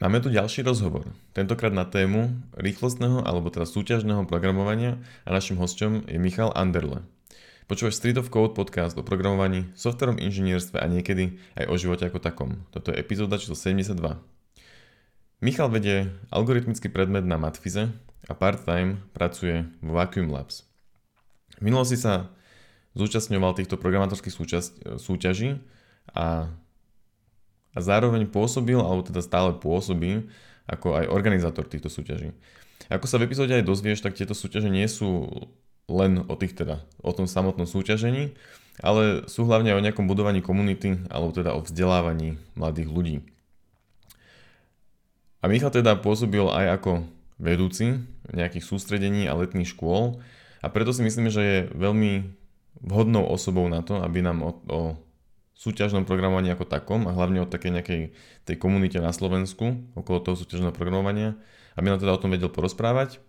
Máme tu ďalší rozhovor, tentokrát na tému rýchlostného alebo teda súťažného programovania a našim hostom je Michal Anderle. Počúvaš Street of Code podcast o programovaní, softverom inžinierstve a niekedy aj o živote ako takom. Toto je epizóda číslo 72. Michal vedie algoritmický predmet na Matfize a part-time pracuje vo Vacuum Labs. V minulosti sa zúčastňoval týchto programátorských súťaží a a zároveň pôsobil, alebo teda stále pôsobí, ako aj organizátor týchto súťaží. Ako sa v epizóde aj dozvieš, tak tieto súťaže nie sú len o tých teda, o tom samotnom súťažení, ale sú hlavne o nejakom budovaní komunity, alebo teda o vzdelávaní mladých ľudí. A Michal teda pôsobil aj ako vedúci nejakých sústredení a letných škôl a preto si myslíme, že je veľmi vhodnou osobou na to, aby nám o, o súťažnom programovaní ako takom a hlavne o takej nejakej tej komunite na Slovensku okolo toho súťažného programovania, aby nám teda o tom vedel porozprávať.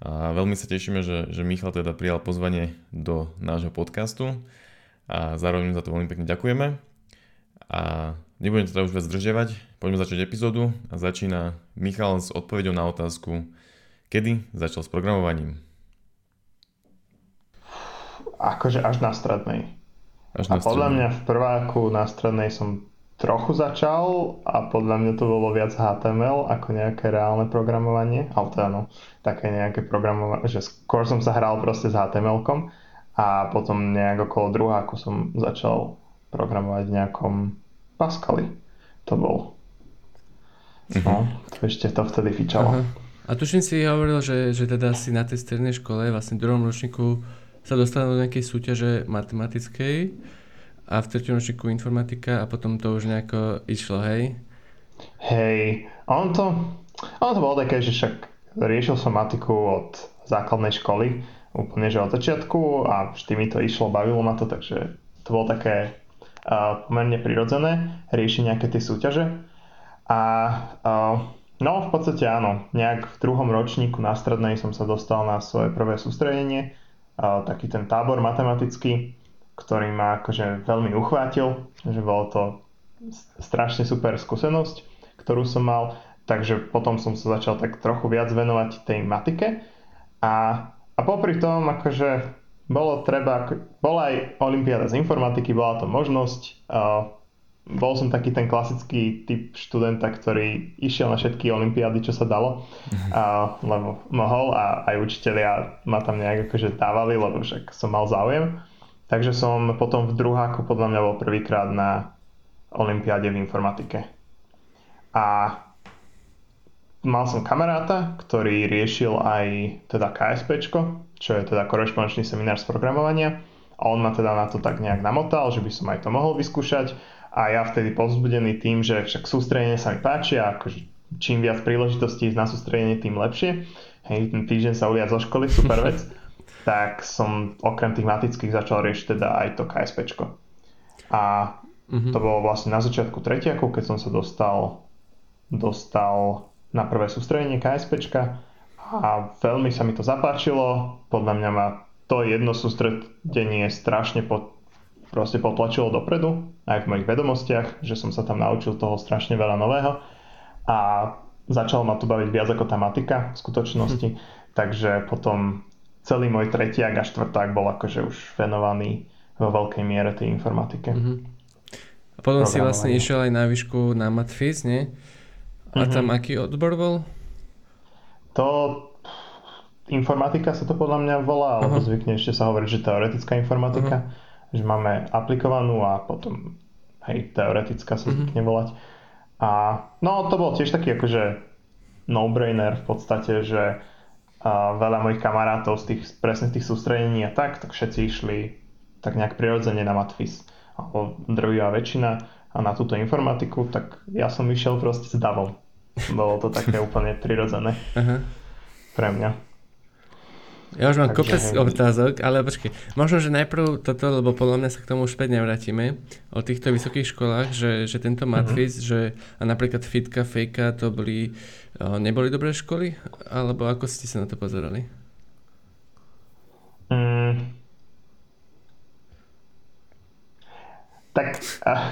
A veľmi sa tešíme, že, že Michal teda prijal pozvanie do nášho podcastu a zároveň za to veľmi pekne ďakujeme. A nebudem teda už viac zdržiavať, poďme začať epizódu a začína Michal s odpovedou na otázku, kedy začal s programovaním. Akože až na strednej. Až a podľa mňa v prváku na strednej som trochu začal a podľa mňa to bolo viac HTML ako nejaké reálne programovanie, ale to áno, také nejaké programovanie, že skôr som sa hral proste s HTML-kom a potom nejak okolo druháku som začal programovať v nejakom Pascali. To bol. Uh-huh. No, to ešte to vtedy fičalo. Uh-huh. A tuším si hovoril, že, že teda si na tej strednej škole, vlastne v druhom ročníku sa dostala do nejakej súťaže matematickej a v treťom ročníku informatika a potom to už nejako išlo, hej? Hej, on to, on to bolo také, že však riešil som matiku od základnej školy, úplne že od začiatku a vždy mi to išlo, bavilo ma to, takže to bolo také uh, pomerne prirodzené riešiť nejaké tie súťaže. A uh, no v podstate áno, nejak v druhom ročníku na strednej som sa dostal na svoje prvé sústredenie taký ten tábor matematický, ktorý ma akože veľmi uchvátil, že bolo to strašne super skúsenosť, ktorú som mal, takže potom som sa začal tak trochu viac venovať tej matike. A, a popri tom akože bolo treba, bola aj Olympiáda z informatiky, bola to možnosť, bol som taký ten klasický typ študenta, ktorý išiel na všetky olympiády, čo sa dalo, mhm. a, lebo mohol a aj učiteľia ma tam nejak akože dávali, lebo však som mal záujem. Takže som potom v druháku podľa mňa bol prvýkrát na olympiáde v informatike. A mal som kamaráta, ktorý riešil aj teda KSPčko, čo je teda korešpondenčný seminár z programovania a on ma teda na to tak nejak namotal, že by som aj to mohol vyskúšať a ja vtedy povzbudený tým, že však sústredenie sa mi páči a akože čím viac príležitostí na sústredenie, tým lepšie. Hej, ten týždeň sa uliať zo školy, super vec. tak som okrem tých matických začal riešiť teda aj to KSPčko. A mm-hmm. to bolo vlastne na začiatku tretiaku, keď som sa dostal, dostal na prvé sústredenie KSPčka a veľmi sa mi to zapáčilo. Podľa mňa ma to jedno sústredenie strašne pod, proste potlačilo dopredu, aj v mojich vedomostiach, že som sa tam naučil toho strašne veľa nového a začal ma tu baviť viac ako tá matika v skutočnosti, hm. takže potom celý môj tretiak a štvrták bol akože už venovaný vo veľkej miere tej informatike. Mm-hmm. A potom si vlastne išiel aj na výšku na Matfiz, nie? A mm-hmm. tam aký odbor bol? To informatika sa to podľa mňa volá, alebo zvykne ešte sa hovoriť, že teoretická informatika. Uh-huh že máme aplikovanú a potom hej, teoretická sa mm-hmm. zvykne volať. A no to bol tiež taký akože no-brainer v podstate, že a veľa mojich kamarátov z tých, presne z tých sústredení a tak, tak všetci išli tak nejak prirodzene na Matfis. Alebo drvivá väčšina a na túto informatiku, tak ja som išiel proste s davom. Bolo to také úplne prirodzené uh-huh. pre mňa. Ja už mám kopec otázok, ale počkej, možno, že najprv toto, lebo podľa mňa sa k tomu už späť nevrátime, o týchto vysokých školách, že, že tento mhm. Matris, uh-huh. že a napríklad Fitka, Fejka, to boli, neboli dobré školy? Alebo ako ste sa na to pozerali? Mm. Tak, uh,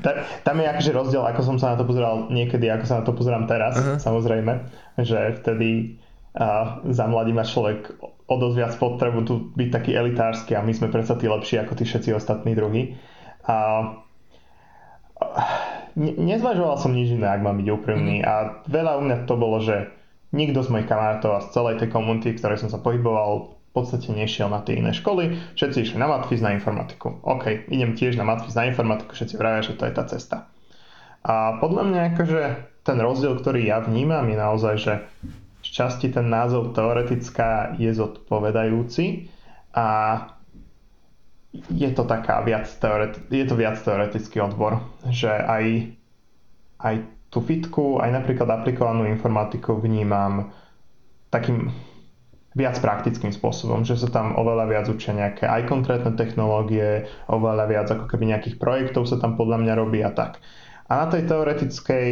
tam je akože rozdiel, ako som sa na to pozeral niekedy, ako sa na to pozerám teraz, uh-huh. samozrejme, že vtedy uh, za mladý má človek o dosť viac potrebu tu byť taký elitársky a my sme predsa tí lepší ako tí všetci ostatní druhy. A ne, nezvažoval som nič iné, ak mám byť úprimný. Mm-hmm. A veľa u mňa to bolo, že nikto z mojich kamarátov a z celej tej komunity, ktorej som sa pohyboval, v podstate nešiel na tie iné školy. Všetci išli na matfiz na informatiku. OK, idem tiež na matfiz na informatiku, všetci vravia, že to je tá cesta. A podľa mňa akože ten rozdiel, ktorý ja vnímam, je naozaj, že časti ten názov teoretická je zodpovedajúci a je to taká viac, teoreti- je to viac teoretický odbor, že aj, aj tú fitku, aj napríklad aplikovanú informatiku vnímam takým viac praktickým spôsobom, že sa tam oveľa viac učia nejaké aj konkrétne technológie, oveľa viac ako keby nejakých projektov sa tam podľa mňa robí a tak. A na tej teoretickej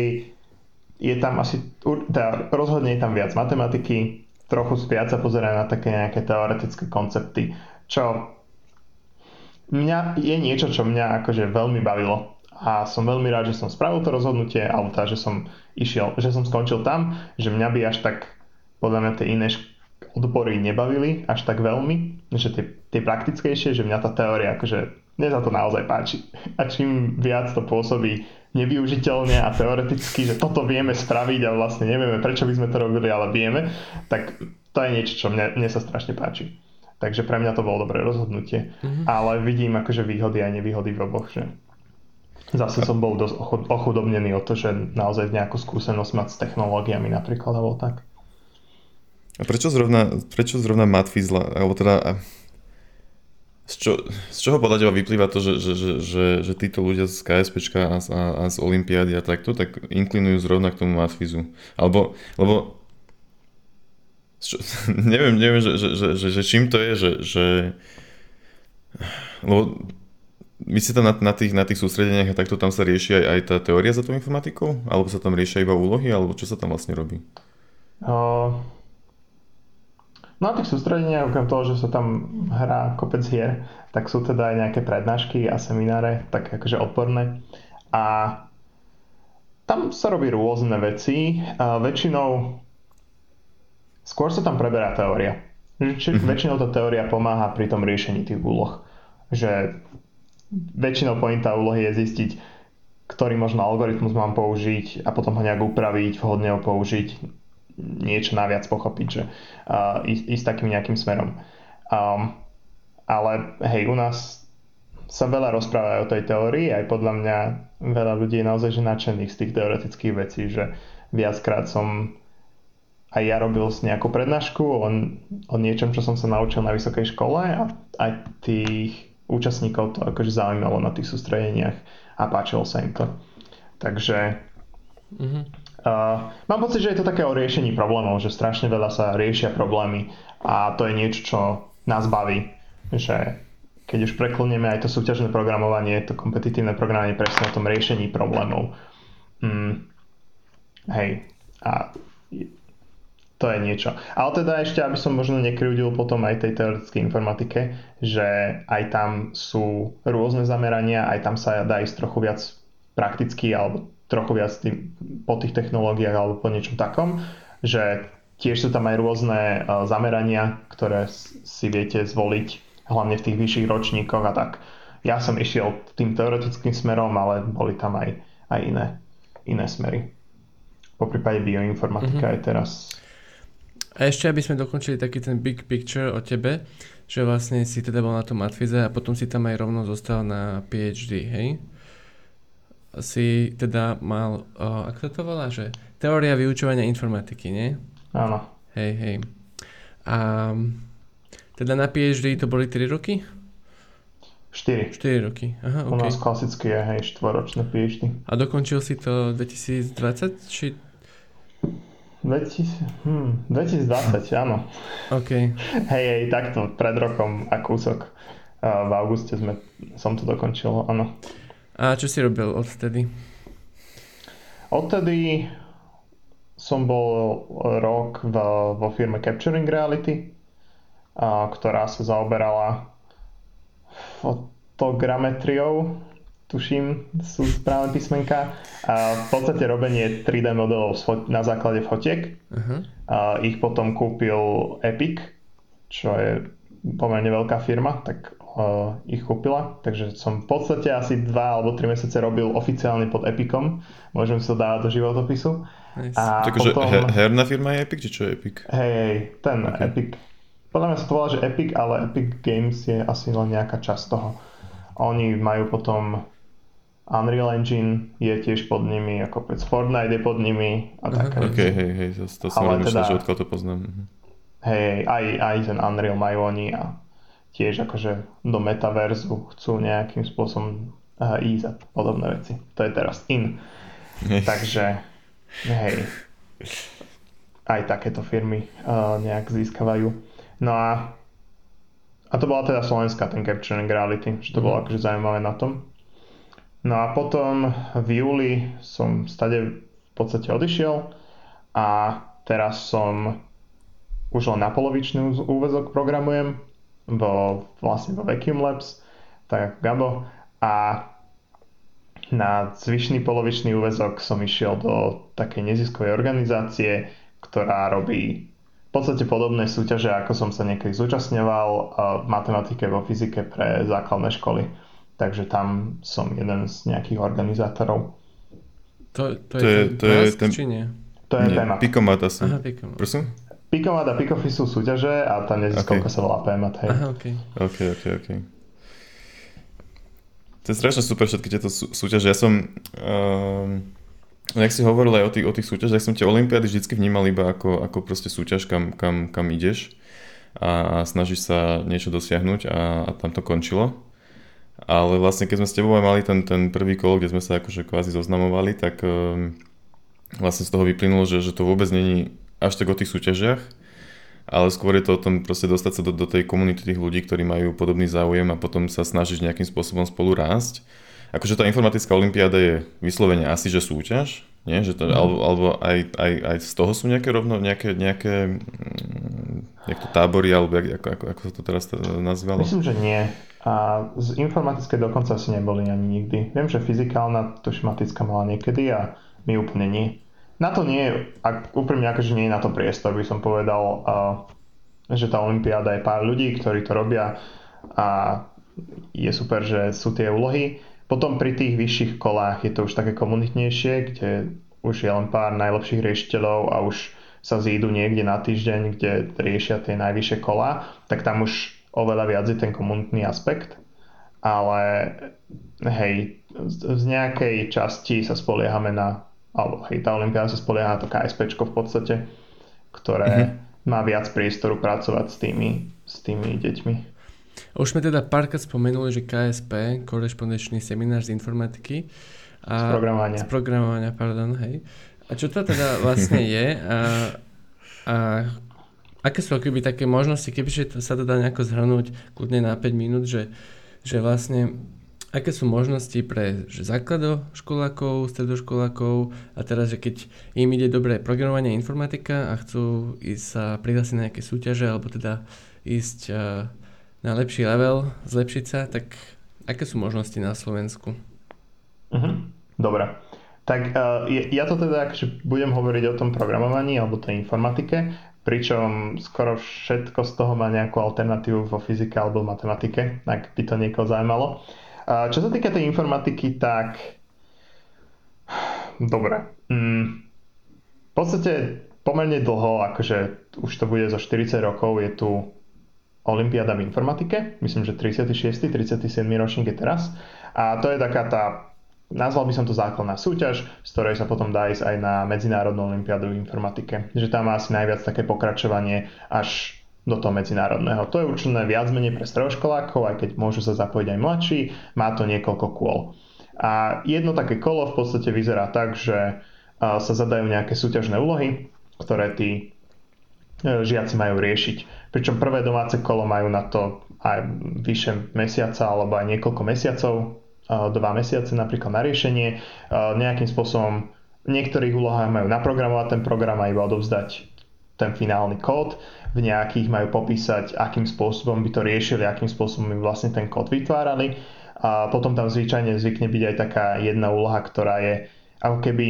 je tam asi, teda rozhodne je tam viac matematiky, trochu viac sa pozerá na také nejaké teoretické koncepty, čo mňa je niečo, čo mňa akože veľmi bavilo. A som veľmi rád, že som spravil to rozhodnutie, alebo teda, že som išiel, že som skončil tam, že mňa by až tak podľa mňa tie iné odbory nebavili až tak veľmi, že tie, tie praktickejšie, že mňa tá teória akože mne sa to naozaj páči. A čím viac to pôsobí nevyužiteľne a teoreticky, že toto vieme spraviť a vlastne nevieme, prečo by sme to robili, ale vieme, tak to je niečo, čo mne, mne sa strašne páči. Takže pre mňa to bolo dobré rozhodnutie. Mm-hmm. Ale vidím akože výhody a nevýhody v oboch. Že zase som bol dosť ochudobnený o to, že naozaj nejakú skúsenosť mať s technológiami napríklad alebo tak. A prečo zrovna, prečo zrovna Matfizla, alebo teda z, čo, z čoho podľa teba vyplýva to, že, že, že, že, že títo ľudia z KSP a, a, a z Olympiády a takto, tak inklinujú zrovna k tomu Matfizu? Alebo, lebo čo, neviem, neviem že, že, že, že, že čím to je, že, že lebo vy ste tam na, na, tých, na tých sústredeniach a takto tam sa rieši aj, aj tá teória za tú informatikou? Alebo sa tam riešia iba úlohy? Alebo čo sa tam vlastne robí? Uh, na tých sústredeniach, okrem toho, že sa tam hrá kopec hier, tak sú teda aj nejaké prednášky a semináre, tak akože odporné. A tam sa robí rôzne veci. A väčšinou skôr sa tam preberá teória. Či, mm-hmm. Väčšinou tá teória pomáha pri tom riešení tých úloh. Že väčšinou pointa úlohy je zistiť, ktorý možno algoritmus mám použiť a potom ho nejak upraviť, vhodne ho použiť, niečo naviac pochopiť, že uh, ísť, ísť takým nejakým smerom. Um, ale hej, u nás sa veľa rozpráva o tej teórii, aj podľa mňa veľa ľudí je naozaj že nadšených z tých teoretických vecí, že viackrát som aj ja robil nejakú prednášku o, o niečom, čo som sa naučil na vysokej škole a aj tých účastníkov to akože zaujímalo na tých sústredeniach a páčilo sa im to. Takže mm-hmm. Uh, mám pocit, že je to také o riešení problémov, že strašne veľa sa riešia problémy a to je niečo, čo nás baví, že keď už preklonieme aj to súťažné programovanie, to kompetitívne programovanie presne o tom riešení problémov. Mm, hej, a to je niečo. Ale teda ešte, aby som možno nekryudil potom aj tej teoretickej informatike, že aj tam sú rôzne zamerania, aj tam sa dá ísť trochu viac prakticky alebo trochu viac tým, po tých technológiách alebo po niečom takom, že tiež sú tam aj rôzne e, zamerania, ktoré si viete zvoliť, hlavne v tých vyšších ročníkoch a tak. Ja som išiel tým teoretickým smerom, ale boli tam aj, aj iné, iné smery. Po prípade bioinformatika mm-hmm. je teraz a ešte, aby sme dokončili taký ten big picture o tebe, že vlastne si teda bol na tom matfize a potom si tam aj rovno zostal na PhD, hej? Si teda mal, uh, ako to volá, že teória vyučovania informatiky, nie? Áno. Hej, hej. A teda na PhD to boli 3 roky? 4. 4 roky, aha, okay. U nás klasicky je, hej, 4 PhD. A dokončil si to 2020, či 2000, hm, 2020, áno. OK. Hej, hej, takto, pred rokom a kúsok. V auguste sme, som to dokončil, áno. A čo si robil odtedy? Odtedy som bol rok v, vo firme Capturing Reality, a, ktorá sa zaoberala fotogrametriou tuším, sú správne písmenka. A v podstate robenie 3D modelov na základe fotiek. Uh-huh. A ich potom kúpil Epic, čo je pomerne veľká firma, tak ich kúpila. Takže som v podstate asi 2 alebo 3 mesiace robil oficiálne pod Epicom. Môžem sa dávať do životopisu. Nice. A Takže potom... her, herná firma je Epic, či čo je Epic? Hej, hej, ten okay. Epic. Podľa mňa sa to volá, že Epic, ale Epic Games je asi len nejaká časť toho. Oni majú potom Unreal Engine je tiež pod nimi, ako Fortnite je pod nimi a uh-huh. také. Ok, hej, hej, to, to som teda, že odkiaľ to poznám. Uh-huh. Hej, aj, aj ten Unreal majú oni a tiež akože do metaverzu chcú nejakým spôsobom ísť a podobné veci. To je teraz in. Takže, hej, aj takéto firmy uh, nejak získavajú. No a a to bola teda slovenská ten Capturing Reality, že to bolo mhm. akože zaujímavé na tom. No a potom v júli som stade v podstate odišiel a teraz som už len na polovičný úvezok programujem vo, vlastne vo Vacuum Labs, tak ako Gabo a na zvyšný polovičný úvezok som išiel do takej neziskovej organizácie, ktorá robí v podstate podobné súťaže, ako som sa niekedy zúčastňoval v matematike, vo fyzike pre základné školy takže tam som jeden z nejakých organizátorov. To, to, je, to je, to je ten, či nie? To je nie, téma. Pikomat asi. Aha, Pikomat. Prosím? Pikomat a Pikofy sú súťaže a tá neziskovka okay. sa volá PMAT, hej. Aha, okay. OK, OK, OK. To je strašne super všetky tieto sú, súťaže. Ja som, um, jak si hovoril aj o tých, o tých súťažach, som tie Olympiády vždycky vnímal iba ako, ako proste súťaž, kam, kam, kam ideš a, a snažíš sa niečo dosiahnuť a, a tam to končilo. Ale vlastne keď sme s tebou mali ten, ten prvý kolo, kde sme sa akože kvázi zoznamovali, tak um, vlastne z toho vyplynulo, že, že to vôbec není až tak o tých súťažiach, ale skôr je to o tom proste dostať sa do, do tej komunity tých ľudí, ktorí majú podobný záujem a potom sa snažiť nejakým spôsobom spolu rásť. Akože tá informatická olimpiáda je vyslovene asi, že súťaž, nie? Že to, mm. alebo, alebo aj, aj, aj z toho sú nejaké rovno, nejaké, nejaké mm, jak to tábory, alebo jak, ako, ako, ako sa to teraz nazývalo? Myslím, že nie. A z informatické dokonca asi neboli ani nikdy. Viem, že fyzikálna tušmatická mala niekedy a my úplne nie. Na to nie je, ak, úprimne akože nie je na to priestor, by som povedal, že tá olimpiáda je pár ľudí, ktorí to robia a je super, že sú tie úlohy. Potom pri tých vyšších kolách je to už také komunitnejšie, kde už je len pár najlepších riešiteľov a už sa zídu niekde na týždeň, kde riešia tie najvyššie kolá, tak tam už oveľa viac je ten komunitný aspekt, ale hej, z nejakej časti sa spoliehame na, alebo hej, tá Olympiáda sa spolieha na to KSP v podstate, ktoré mm-hmm. má viac priestoru pracovať s tými, s tými deťmi. Už sme teda párkrát spomenuli, že KSP, korešpondenčný seminár z informatiky. A, z programovania. Z programovania, pardon, hej. A čo to teda vlastne je a, a aké sú akoby také možnosti, keby sa to dá nejako zhrnúť kľudne na 5 minút, že, že vlastne aké sú možnosti pre že základoškolákov, stredoškolákov a teraz, že keď im ide dobré programovanie informatika a chcú ísť sa prihlásiť na nejaké súťaže alebo teda ísť uh, na lepší level, zlepšiť sa, tak aké sú možnosti na Slovensku? Uh-huh. Dobre. Tak uh, ja to teda akože budem hovoriť o tom programovaní alebo tej informatike pričom skoro všetko z toho má nejakú alternatívu vo fyzike alebo matematike, ak by to niekoho zaujímalo. Čo sa týka tej informatiky, tak dobre. Mm. V podstate pomerne dlho, akože už to bude za 40 rokov, je tu Olympiáda v informatike, myslím, že 36. 37. ročník je teraz. A to je taká tá nazval by som to základná súťaž, z ktorej sa potom dá ísť aj na Medzinárodnú olimpiádu v informatike. Že tam má asi najviac také pokračovanie až do toho medzinárodného. To je určené viac menej pre stredoškolákov, aj keď môžu sa zapojiť aj mladší, má to niekoľko kôl. A jedno také kolo v podstate vyzerá tak, že sa zadajú nejaké súťažné úlohy, ktoré tí e, žiaci majú riešiť. Pričom prvé domáce kolo majú na to aj vyše mesiaca alebo aj niekoľko mesiacov dva mesiace napríklad na riešenie. Nejakým spôsobom v niektorých úlohách majú naprogramovať ten program a iba odovzdať ten finálny kód. V nejakých majú popísať, akým spôsobom by to riešili, akým spôsobom by vlastne ten kód vytvárali. a potom tam zvyčajne zvykne byť aj taká jedna úloha, ktorá je ako keby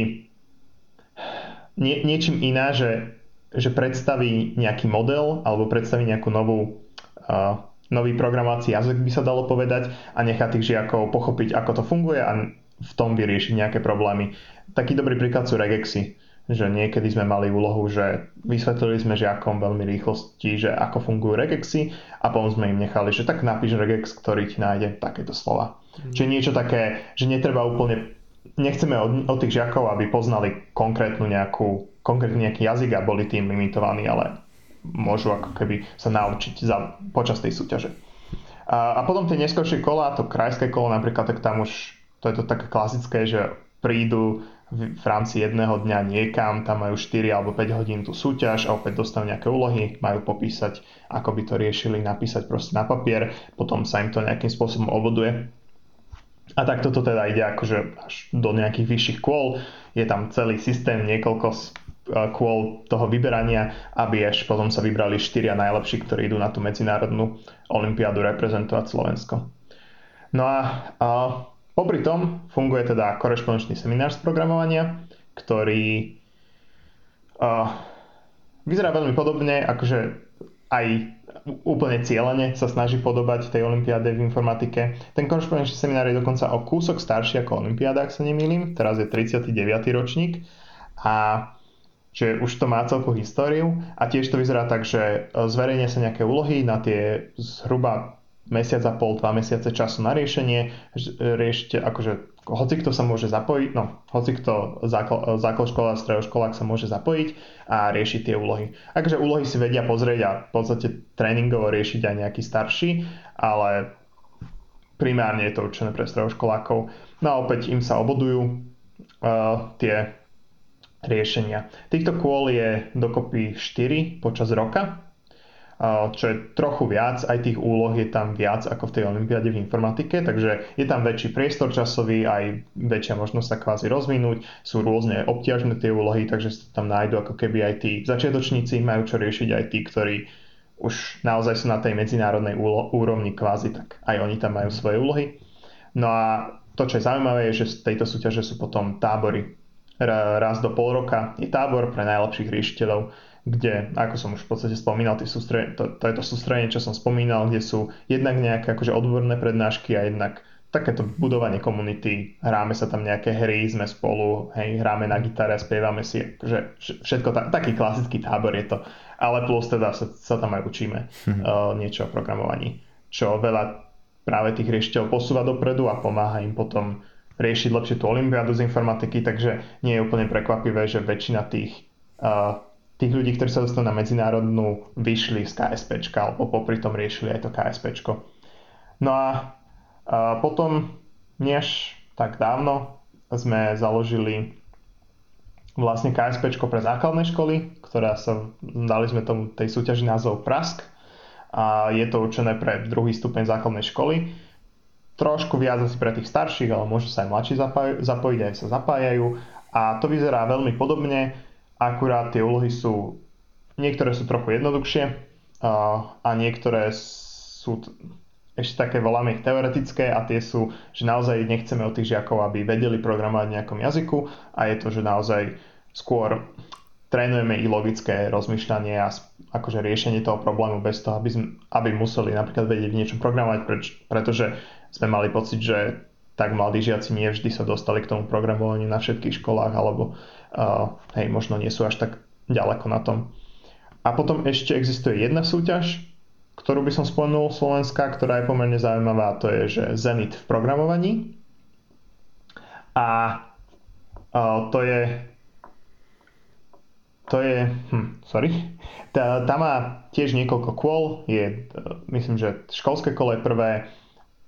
nie, niečím iná, že, že predstaví nejaký model alebo predstaví nejakú novú uh, nový programovací jazyk by sa dalo povedať a nechá tých žiakov pochopiť, ako to funguje a v tom vyriešiť nejaké problémy. Taký dobrý príklad sú regexy že niekedy sme mali úlohu, že vysvetlili sme žiakom veľmi rýchlosti, že ako fungujú regexy a potom sme im nechali, že tak napíš regex, ktorý ti nájde takéto slova. Mm. Čiže niečo také, že netreba úplne, nechceme od, od tých žiakov, aby poznali konkrétnu nejakú, konkrétny nejaký jazyk a boli tým limitovaní, ale môžu ako keby sa naučiť za, počas tej súťaže. A, a potom tie neskôršie kola, to krajské kolo napríklad, tak tam už to je to také klasické, že prídu v rámci jedného dňa niekam, tam majú 4 alebo 5 hodín tú súťaž a opäť dostanú nejaké úlohy, majú popísať, ako by to riešili, napísať proste na papier, potom sa im to nejakým spôsobom oboduje. A tak toto teda ide akože až do nejakých vyšších kôl, je tam celý systém, niekoľko kôl toho vyberania, aby až potom sa vybrali 4 najlepší, ktorí idú na tú medzinárodnú olympiádu reprezentovať Slovensko. No a, a Popri tom funguje teda korešpondenčný seminár z programovania, ktorý uh, vyzerá veľmi podobne, akože aj úplne cieľene sa snaží podobať tej olympiáde v informatike. Ten korešpondenčný seminár je dokonca o kúsok starší ako olympiáda, ak sa nemýlim. Teraz je 39. ročník a že už to má celkú históriu a tiež to vyzerá tak, že zverejnia sa nejaké úlohy na tie zhruba mesiac a pol, dva mesiace času na riešenie. Riešite, akože hoci kto sa môže zapojiť, no hoci kto základ škola, stredoškolák sa môže zapojiť a riešiť tie úlohy. Takže úlohy si vedia pozrieť a v podstate tréningovo riešiť aj nejaký starší, ale primárne je to určené pre stredoškolákov. No a opäť im sa obodujú uh, tie riešenia. Týchto kôl je dokopy 4 počas roka, čo je trochu viac, aj tých úloh je tam viac ako v tej olympiáde v informatike, takže je tam väčší priestor časový, aj väčšia možnosť sa kvázi rozvinúť, sú rôzne obťažné tie úlohy, takže sa tam nájdú ako keby aj tí začiatočníci, majú čo riešiť aj tí, ktorí už naozaj sú na tej medzinárodnej úrovni kvázi, tak aj oni tam majú svoje úlohy. No a to, čo je zaujímavé, je, že z tejto súťaže sú potom tábory. Raz do pol roka je tábor pre najlepších riešiteľov kde, ako som už v podstate spomínal, to, to je to sústredenie, čo som spomínal, kde sú jednak nejaké akože odborné prednášky a jednak takéto budovanie komunity, hráme sa tam nejaké hry, sme spolu, hej, hráme na gitare, spievame si, akože všetko, ta, taký klasický tábor je to, ale plus teda sa, sa tam aj učíme uh, niečo o programovaní, čo veľa práve tých riešiteľov posúva dopredu a pomáha im potom riešiť lepšie tú olympiádu z informatiky, takže nie je úplne prekvapivé, že väčšina tých uh, tých ľudí, ktorí sa dostanú na medzinárodnú, vyšli z KSP, alebo popri tom riešili aj to KSP. No a, a potom, než tak dávno, sme založili vlastne KSP pre základné školy, ktorá sa, dali sme tomu tej súťaži názov Prask a je to určené pre druhý stupeň základnej školy. Trošku viac asi pre tých starších, ale môžu sa aj mladší zapojiť, aj sa zapájajú a to vyzerá veľmi podobne akurát tie úlohy sú, niektoré sú trochu jednoduchšie a, a niektoré sú ešte také ich teoretické a tie sú, že naozaj nechceme od tých žiakov, aby vedeli programovať v nejakom jazyku a je to, že naozaj skôr trénujeme ich logické rozmýšľanie a akože riešenie toho problému bez toho, aby, sme, aby museli napríklad vedieť v niečom programovať, preč, pretože sme mali pocit, že tak mladí žiaci nie vždy sa dostali k tomu programovaniu na všetkých školách alebo uh, hej, možno nie sú až tak ďaleko na tom. A potom ešte existuje jedna súťaž, ktorú by som spomenul Slovenska, ktorá je pomerne zaujímavá, to je, že Zenit v programovaní. A uh, to je to je, hm, sorry, tá, tá má tiež niekoľko kôl, je, myslím, že školské kolo je prvé,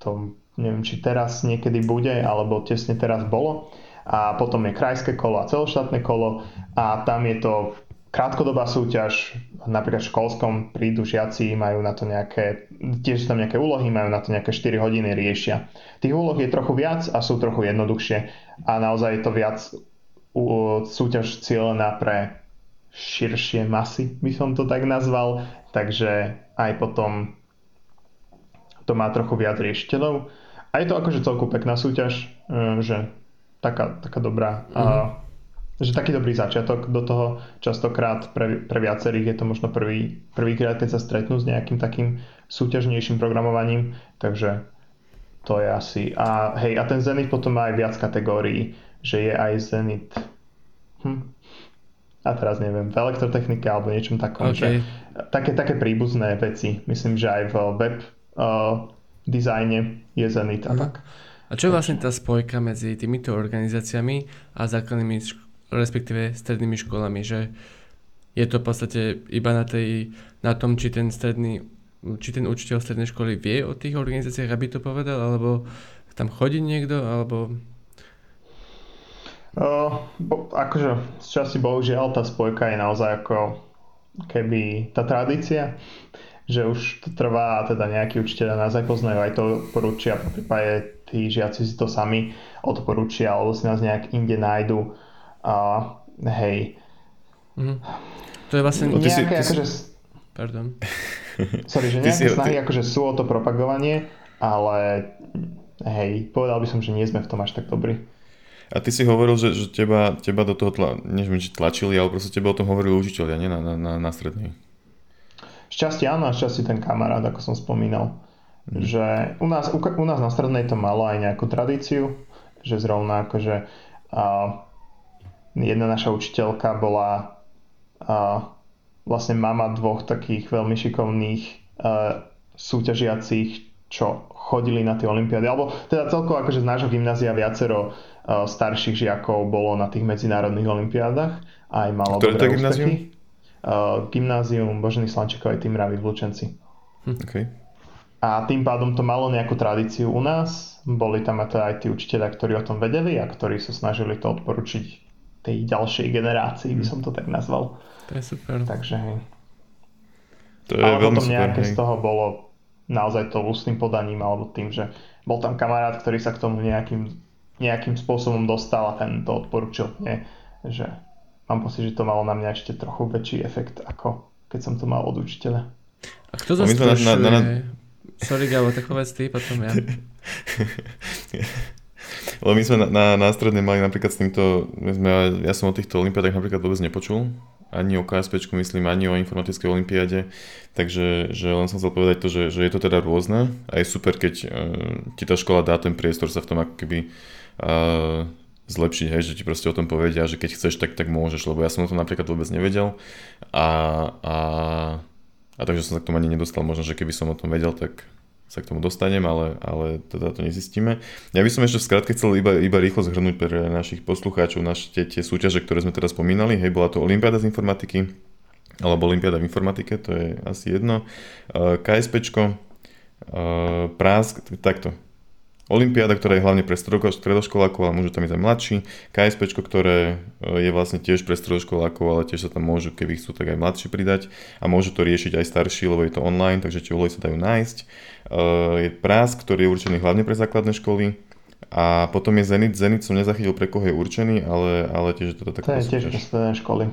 to neviem, či teraz niekedy bude, alebo tesne teraz bolo. A potom je krajské kolo a celoštátne kolo. A tam je to krátkodobá súťaž, napríklad v školskom prídu žiaci, majú na to nejaké, tiež tam nejaké úlohy, majú na to nejaké 4 hodiny, riešia. Tých úloh je trochu viac a sú trochu jednoduchšie. A naozaj je to viac súťaž cieľená pre širšie masy, by som to tak nazval, takže aj potom to má trochu viac riešiteľov. A je to akože celku pekná súťaž, e, že taká, taká dobrá. Mm-hmm. Mhm. že taký dobrý začiatok do toho. Častokrát pre, pre viacerých je to možno prvý, prvýkrát, keď sa stretnú s nejakým takým súťažnejším programovaním. Takže to je asi... A hej, a ten Zenit potom má aj viac kategórií, že je aj Zenit... Hm. A teraz neviem, v elektrotechnike alebo niečom takom, okay. že také, také príbuzné veci. Myslím, že aj v web uh, dizajne je Zenit a tak. A čo je vlastne tá spojka medzi týmito organizáciami a základnými, respektíve strednými školami, že je to v podstate iba na, tej, na tom, či ten stredný či ten učiteľ strednej školy vie o tých organizáciách, aby to povedal, alebo tam chodí niekto, alebo... Uh, bo, akože z časti bohužiaľ tá spojka je naozaj ako keby tá tradícia, že už to trvá a teda nejakí učiteľa nás aj poznajú, aj to porúčia, po prípade tí žiaci si to sami odporúčia, alebo si nás nejak inde nájdu a hej. Mm. To je vlastne... Nejaké, si, akože, Pardon. Sorry, že nejaké si, snahy ty... akože sú o to propagovanie, ale hej, povedal by som, že nie sme v tom až tak dobrí. A ty si hovoril, že, že teba, teba do toho tla, neviem, či tlačili, ale proste teba o tom hovorili učiteľia, nie? Na, na, na, na strednej. Šťastie áno, a šťastie ten kamarát, ako som spomínal. Mm. Že u nás, u, u nás na strednej to malo aj nejakú tradíciu, že zrovna akože a, jedna naša učiteľka bola a, vlastne mama dvoch takých veľmi šikovných uh, súťažiacich, čo chodili na tie olympiády. Alebo teda celkovo akože z nášho gymnázia viacero uh, starších žiakov bolo na tých medzinárodných olympiádach a aj malo Ktoré dobré to gymnázium? Uh, gymnázium Božený Slančekov aj tým Ravi v Lučenci. Hm. Okay. A tým pádom to malo nejakú tradíciu u nás. Boli tam aj tí učiteľia, ktorí o tom vedeli a ktorí sa snažili to odporučiť tej ďalšej generácii, by som to tak nazval. To je super. Takže hej. To je Ale veľmi potom nejaké hej. z toho bolo naozaj to ústnym podaním alebo tým, že bol tam kamarát, ktorý sa k tomu nejakým, nejakým spôsobom dostal a ten to odporučil. Nie? Že mám pocit, že to malo na mňa ešte trochu väčší efekt, ako keď som to mal od učiteľa. A kto na, na, na... Sorry, Gabo, tak povedz ty, potom ja. Lebo my sme na, na, na strednej mali napríklad s týmto, my sme, ja som o týchto olimpiádach napríklad vôbec nepočul, ani o KSP, myslím, ani o informatickej olimpiáde, takže že len som chcel povedať to, že, že je to teda rôzne. A je super, keď uh, ti tá škola dá ten priestor sa v tom ako keby uh, zlepšiť, hej, že ti proste o tom povedia, že keď chceš, tak, tak môžeš, lebo ja som o tom napríklad vôbec nevedel. A, a, a takže som sa k tomu ani nedostal, možno, že keby som o tom vedel, tak sa k tomu dostanem, ale, ale teda to nezistíme. Ja by som ešte v skratke chcel iba, iba rýchlo zhrnúť pre našich poslucháčov naš, tie, tie súťaže, ktoré sme teraz spomínali. Hej, bola to Olympiáda z informatiky, alebo Olympiáda v informatike, to je asi jedno. KSPčko, Prásk, takto. Olympiáda, ktorá je hlavne pre stredoškolákov, ale môžu tam ísť aj mladší. KSP, ktoré e, je vlastne tiež pre stredoškolákov, ale tiež sa tam môžu, keby chcú, tak aj mladší pridať. A môžu to riešiť aj starší, lebo je to online, takže tie úlohy sa dajú nájsť. E, je PRAS, ktorý je určený hlavne pre základné školy. A potom je Zenit. Zenit som nezachytil, pre koho je určený, ale, ale tiež je to taká To je tiež pre stredné školy.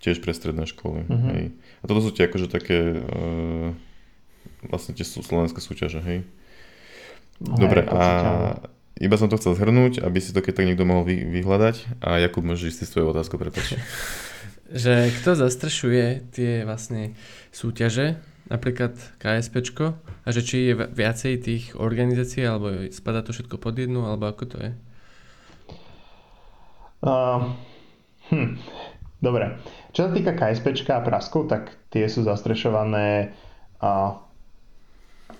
Tiež pre stredné školy. Uh-huh. Hej. A toto sú tie akože také uh, vlastne tie sú slovenské súťaže, hej. No, Dobre, a iba som to chcel zhrnúť, aby si to keď tak niekto mohol vy, vyhľadať. A Jakub, môžeš ísť s tvojou otázkou, prepáč. že kto zastrešuje tie vlastne súťaže, napríklad KSPčko, a že či je viacej tých organizácií, alebo spadá to všetko pod jednu, alebo ako to je? Uh, hm, dobre. Čo sa týka KSPčka a Praskov, tak tie sú zastrešované uh,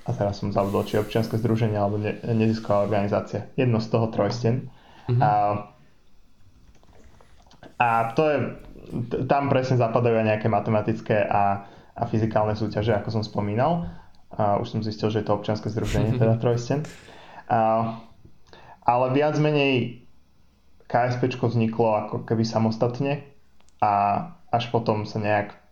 a teraz som zabudol, či občianske združenie alebo ne, nezisková organizácia. Jedno z toho trojsten. Mm-hmm. A, a to je, tam presne zapadajú aj nejaké matematické a, a fyzikálne súťaže, ako som spomínal. A už som zistil, že je to občianske združenie, teda trojsten. A, ale viac menej KSP vzniklo ako keby samostatne a až potom sa nejak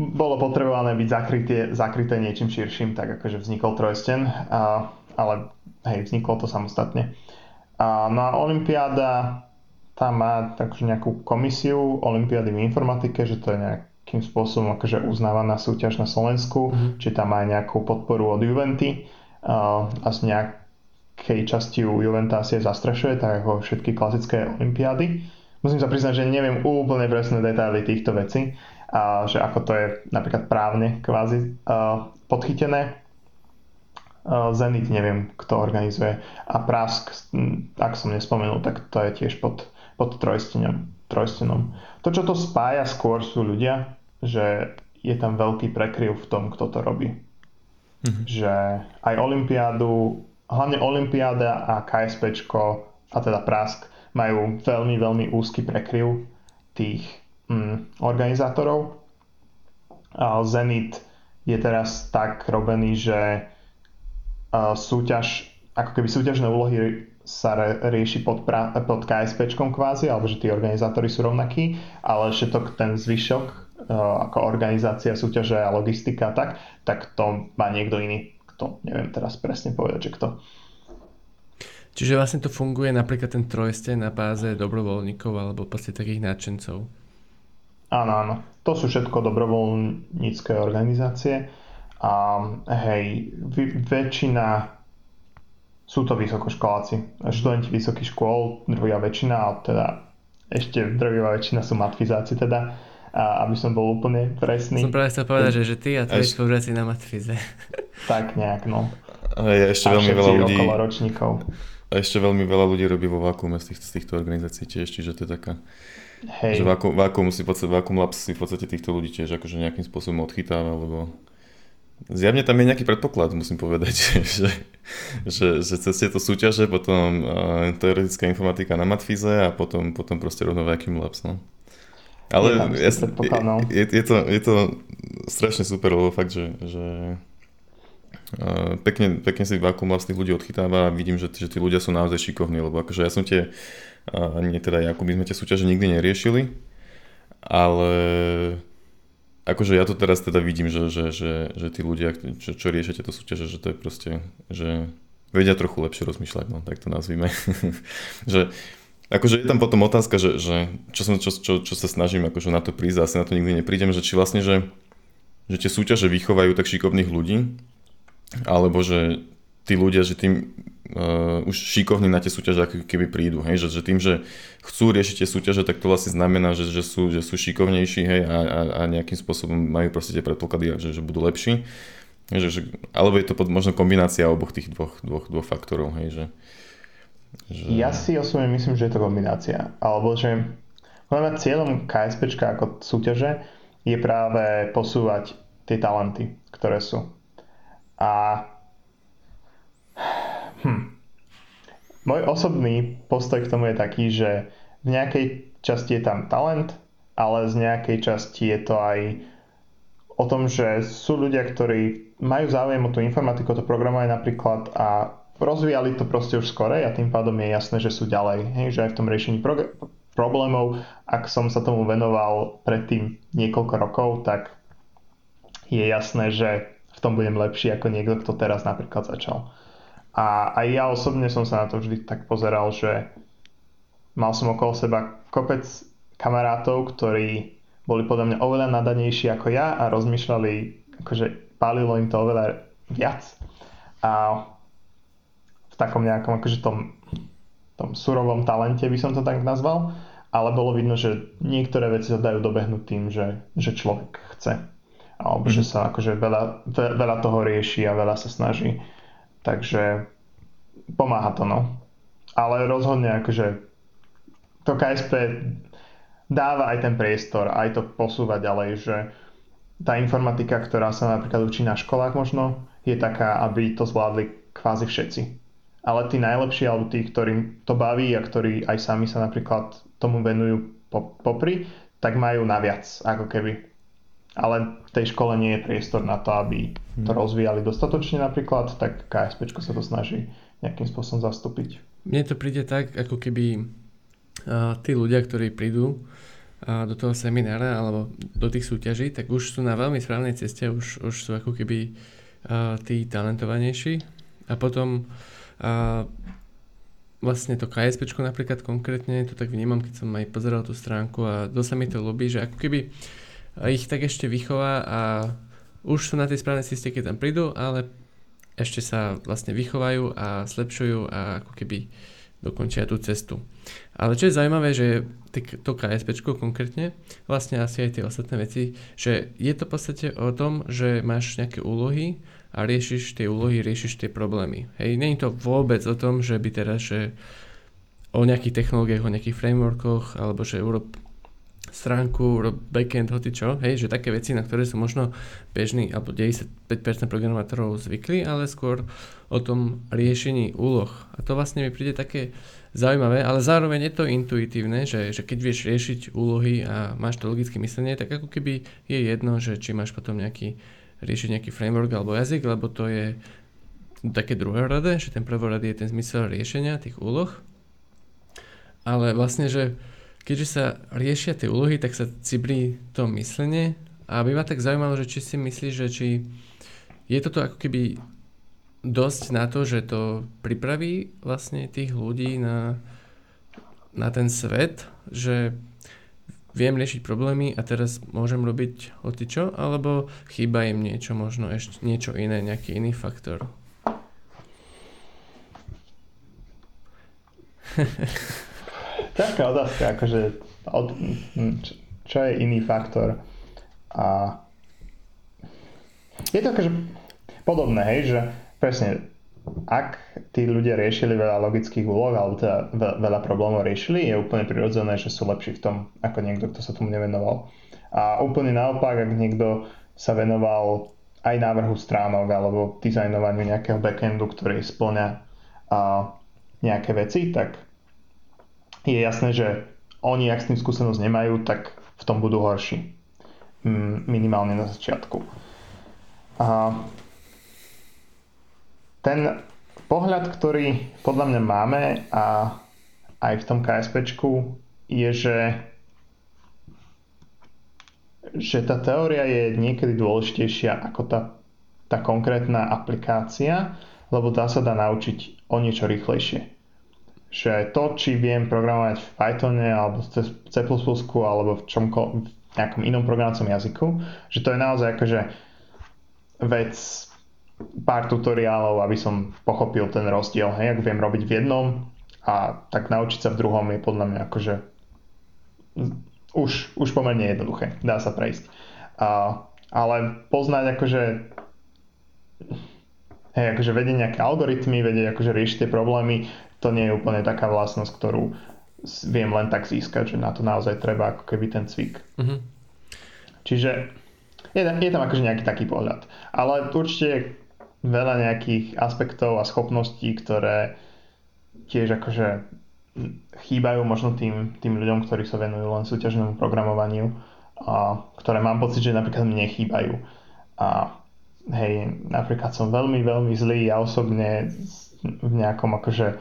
bolo potrebované byť zakryté, zakryté niečím širším, tak akože vznikol trojsten, a, ale hej, vzniklo to samostatne. A, no a Olympiáda tam má takže nejakú komisiu Olympiády v informatike, že to je nejakým spôsobom akože uznávaná súťaž na Slovensku, mm-hmm. či tam má nejakú podporu od Juventy a, a z nejak, nejakej časti u Juventásie zastrašuje, tak ako všetky klasické olimpiády. Musím sa priznať, že neviem úplne presné detaily týchto vecí, a že ako to je napríklad právne kvázi podchytené. Zenit neviem, kto organizuje. A Prask, ak som nespomenul, tak to je tiež pod, pod trojstenom. trojstenom. To, čo to spája skôr sú ľudia, že je tam veľký prekryv v tom, kto to robí. Mm-hmm. Že aj Olympiádu hlavne Olympiáda a KSPčko, a teda Prask, majú veľmi, veľmi úzky prekryv tých mm, organizátorov. Zenit je teraz tak robený, že súťaž, ako keby súťažné úlohy sa rieši pod, pra, pod KSPčkom kvázi, alebo že tí organizátori sú rovnakí, ale že to ten zvyšok ako organizácia súťaže a logistika tak, tak to má niekto iný kto. Neviem teraz presne povedať, že kto. Čiže vlastne to funguje napríklad ten trojste na báze dobrovoľníkov alebo proste takých nadšencov. Áno, áno. To sú všetko dobrovoľnícke organizácie a hej, väčšina sú to vysokoškoláci. Študenti vysokých škôl, drvia väčšina, ale teda ešte drvia väčšina sú matfizáci teda, a aby som bol úplne presný. Som práve chcel povedať, že, že ty a tvoji spolužiaci na matfize. Tak nejak, no. A je ešte a veľmi veľa ľudí. okolo ročníkov. A ešte veľmi veľa ľudí robí vo vákuume z, tých, z týchto organizácií tiež, čiže to je taká... Hej. Že vákuum, vákuum, si vákuum Labs si v podstate týchto ľudí tiež akože nejakým spôsobom odchytáva, lebo zjavne tam je nejaký predpoklad, musím povedať, že, že, že cez tieto súťaže, potom teoretická informatika na Matfize a potom, potom proste rovno Vacuum Labs, no. Ale je, ja, no. je, je, to, je to strašne super, lebo fakt, že, že pekne, pekne si Vakuum vlastných ľudí odchytáva a vidím, že, že tí ľudia sú naozaj šikovní, lebo akože ja som tie, ani teda Jakub, my sme tie súťaže nikdy neriešili, ale akože ja to teraz teda vidím, že, že, že, že tí ľudia, čo, čo riešia tieto súťaže, že to je proste, že vedia trochu lepšie rozmýšľať, no tak to nazvime. že Akože je tam potom otázka, že, že čo, som, čo, čo, čo sa snažím akože na to prísť a asi na to nikdy neprídem, že či vlastne, že, že tie súťaže vychovajú tak šikovných ľudí, alebo že tí ľudia, že tým uh, už šikovní na tie súťaže ako keby prídu, hej, že, že tým, že chcú riešiť tie súťaže, tak to vlastne znamená, že, že, sú, že sú šikovnejší, hej, a, a, a nejakým spôsobom majú proste tie predpoklady, že, že budú lepší. Že, že, alebo je to pod, možno kombinácia oboch tých dvoch, dvoch, dvoch faktorov, hej, že, že... Ja si osobne myslím, že je to kombinácia. Alebo že podľa cieľom KSP ako súťaže je práve posúvať tie talenty, ktoré sú. A hm, môj osobný postoj k tomu je taký, že v nejakej časti je tam talent, ale z nejakej časti je to aj o tom, že sú ľudia, ktorí majú záujem o tú informatiku, to programovanie napríklad a rozvíjali to proste už skore a tým pádom je jasné, že sú ďalej. Hej, že aj v tom riešení prog- problémov, ak som sa tomu venoval predtým niekoľko rokov, tak je jasné, že v tom budem lepší ako niekto, kto teraz napríklad začal. A aj ja osobne som sa na to vždy tak pozeral, že mal som okolo seba kopec kamarátov, ktorí boli podľa mňa oveľa nadanejší ako ja a rozmýšľali, akože pálilo im to oveľa viac. A v takom nejakom akože tom, tom surovom talente by som to tak nazval, ale bolo vidno, že niektoré veci sa dajú dobehnúť tým, že, že človek chce alebo že sa akože veľa, veľa toho rieši a veľa sa snaží. Takže pomáha to, no. Ale rozhodne akože to KSP dáva aj ten priestor, aj to posúva ďalej, že tá informatika, ktorá sa napríklad učí na školách možno, je taká, aby to zvládli kvázi všetci. Ale tí najlepší, alebo tí, ktorým to baví a ktorí aj sami sa napríklad tomu venujú popri, tak majú naviac, ako keby ale v tej škole nie je priestor na to, aby to hmm. rozvíjali dostatočne napríklad, tak KSP sa to snaží nejakým spôsobom zastúpiť. Mne to príde tak, ako keby uh, tí ľudia, ktorí prídu uh, do toho seminára alebo do tých súťaží, tak už sú na veľmi správnej ceste, už, už sú ako keby uh, tí talentovanejší a potom uh, vlastne to KSP napríklad konkrétne, to tak vnímam, keď som aj pozeral tú stránku a dosť sa mi to ľúbi, že ako keby uh, ich tak ešte vychová a už sú na tej správnej ceste, keď tam prídu, ale ešte sa vlastne vychovajú a zlepšujú a ako keby dokončia tú cestu. Ale čo je zaujímavé, že to KSP konkrétne, vlastne asi aj tie ostatné veci, že je to v podstate o tom, že máš nejaké úlohy a riešiš tie úlohy, riešiš tie problémy. Hej, je to vôbec o tom, že by teraz, že o nejakých technológiách, o nejakých frameworkoch, alebo že urob stránku, urob backend, hoci čo, hej, že také veci, na ktoré sú možno bežní, alebo 95% programátorov zvykli, ale skôr o tom riešení úloh. A to vlastne mi príde také zaujímavé, ale zároveň je to intuitívne, že, že keď vieš riešiť úlohy a máš to logické myslenie, tak ako keby je jedno, že či máš potom nejaký riešiť nejaký framework alebo jazyk, lebo to je také rade, že ten prvorady je ten zmysel riešenia tých úloh. Ale vlastne, že keďže sa riešia tie úlohy, tak sa cibrí to myslenie a by ma tak zaujímalo, že či si myslíš, že či je toto ako keby dosť na to, že to pripraví vlastne tých ľudí na, na ten svet, že viem riešiť problémy a teraz môžem robiť čo, alebo chýba im niečo, možno ešte niečo iné, nejaký iný faktor. Ťažká otázka, akože od, čo je iný faktor a je to akože podobné, hej, že presne ak tí ľudia riešili veľa logických úloh alebo teda veľa problémov riešili, je úplne prirodzené, že sú lepší v tom ako niekto, kto sa tomu nevenoval. A úplne naopak, ak niekto sa venoval aj návrhu stránok alebo dizajnovaniu nejakého backendu, ktorý splňa nejaké veci, tak je jasné, že oni, ak s tým skúsenosť nemajú, tak v tom budú horší. Minimálne na začiatku. A ten pohľad, ktorý podľa mňa máme a aj v tom KSP je, že že tá teória je niekedy dôležitejšia ako tá, tá konkrétna aplikácia, lebo tá sa dá naučiť o niečo rýchlejšie. Že to, či viem programovať v Pythone alebo v C++ alebo v čomko, v nejakom inom programovacom jazyku, že to je naozaj akože vec pár tutoriálov, aby som pochopil ten rozdiel. Hej, ak viem robiť v jednom a tak naučiť sa v druhom je podľa mňa akože už, už pomerne jednoduché. Dá sa prejsť. A, ale poznať akože hej, akože vedieť nejaké algoritmy, vedieť akože riešiť tie problémy, to nie je úplne taká vlastnosť, ktorú viem len tak získať, že na to naozaj treba ako keby ten cvik. Mm-hmm. Čiže je, je tam akože nejaký taký pohľad. Ale určite veľa nejakých aspektov a schopností, ktoré tiež akože chýbajú možno tým, tým ľuďom, ktorí sa venujú len súťažnému programovaniu, a ktoré mám pocit, že napríklad mne chýbajú. A hej, napríklad som veľmi, veľmi zlý ja osobne v nejakom akože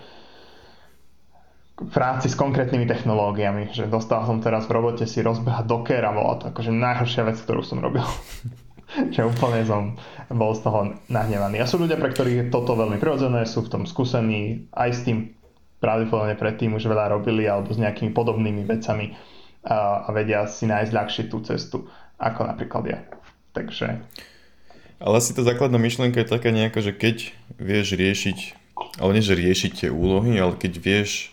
práci s konkrétnymi technológiami, že dostal som teraz v robote si rozbehať Docker a bola to akože najhoršia vec, ktorú som robil. že úplne som bol z toho nahnevaný. A sú ľudia, pre ktorých je toto veľmi prirodzené, sú v tom skúsení, aj s tým pravdepodobne predtým už veľa robili alebo s nejakými podobnými vecami a, a vedia si nájsť ľahšie tú cestu, ako napríklad ja. Takže... Ale asi tá základná myšlienka je taká nejaká, že keď vieš riešiť, ale nie, že riešiť tie úlohy, ale keď vieš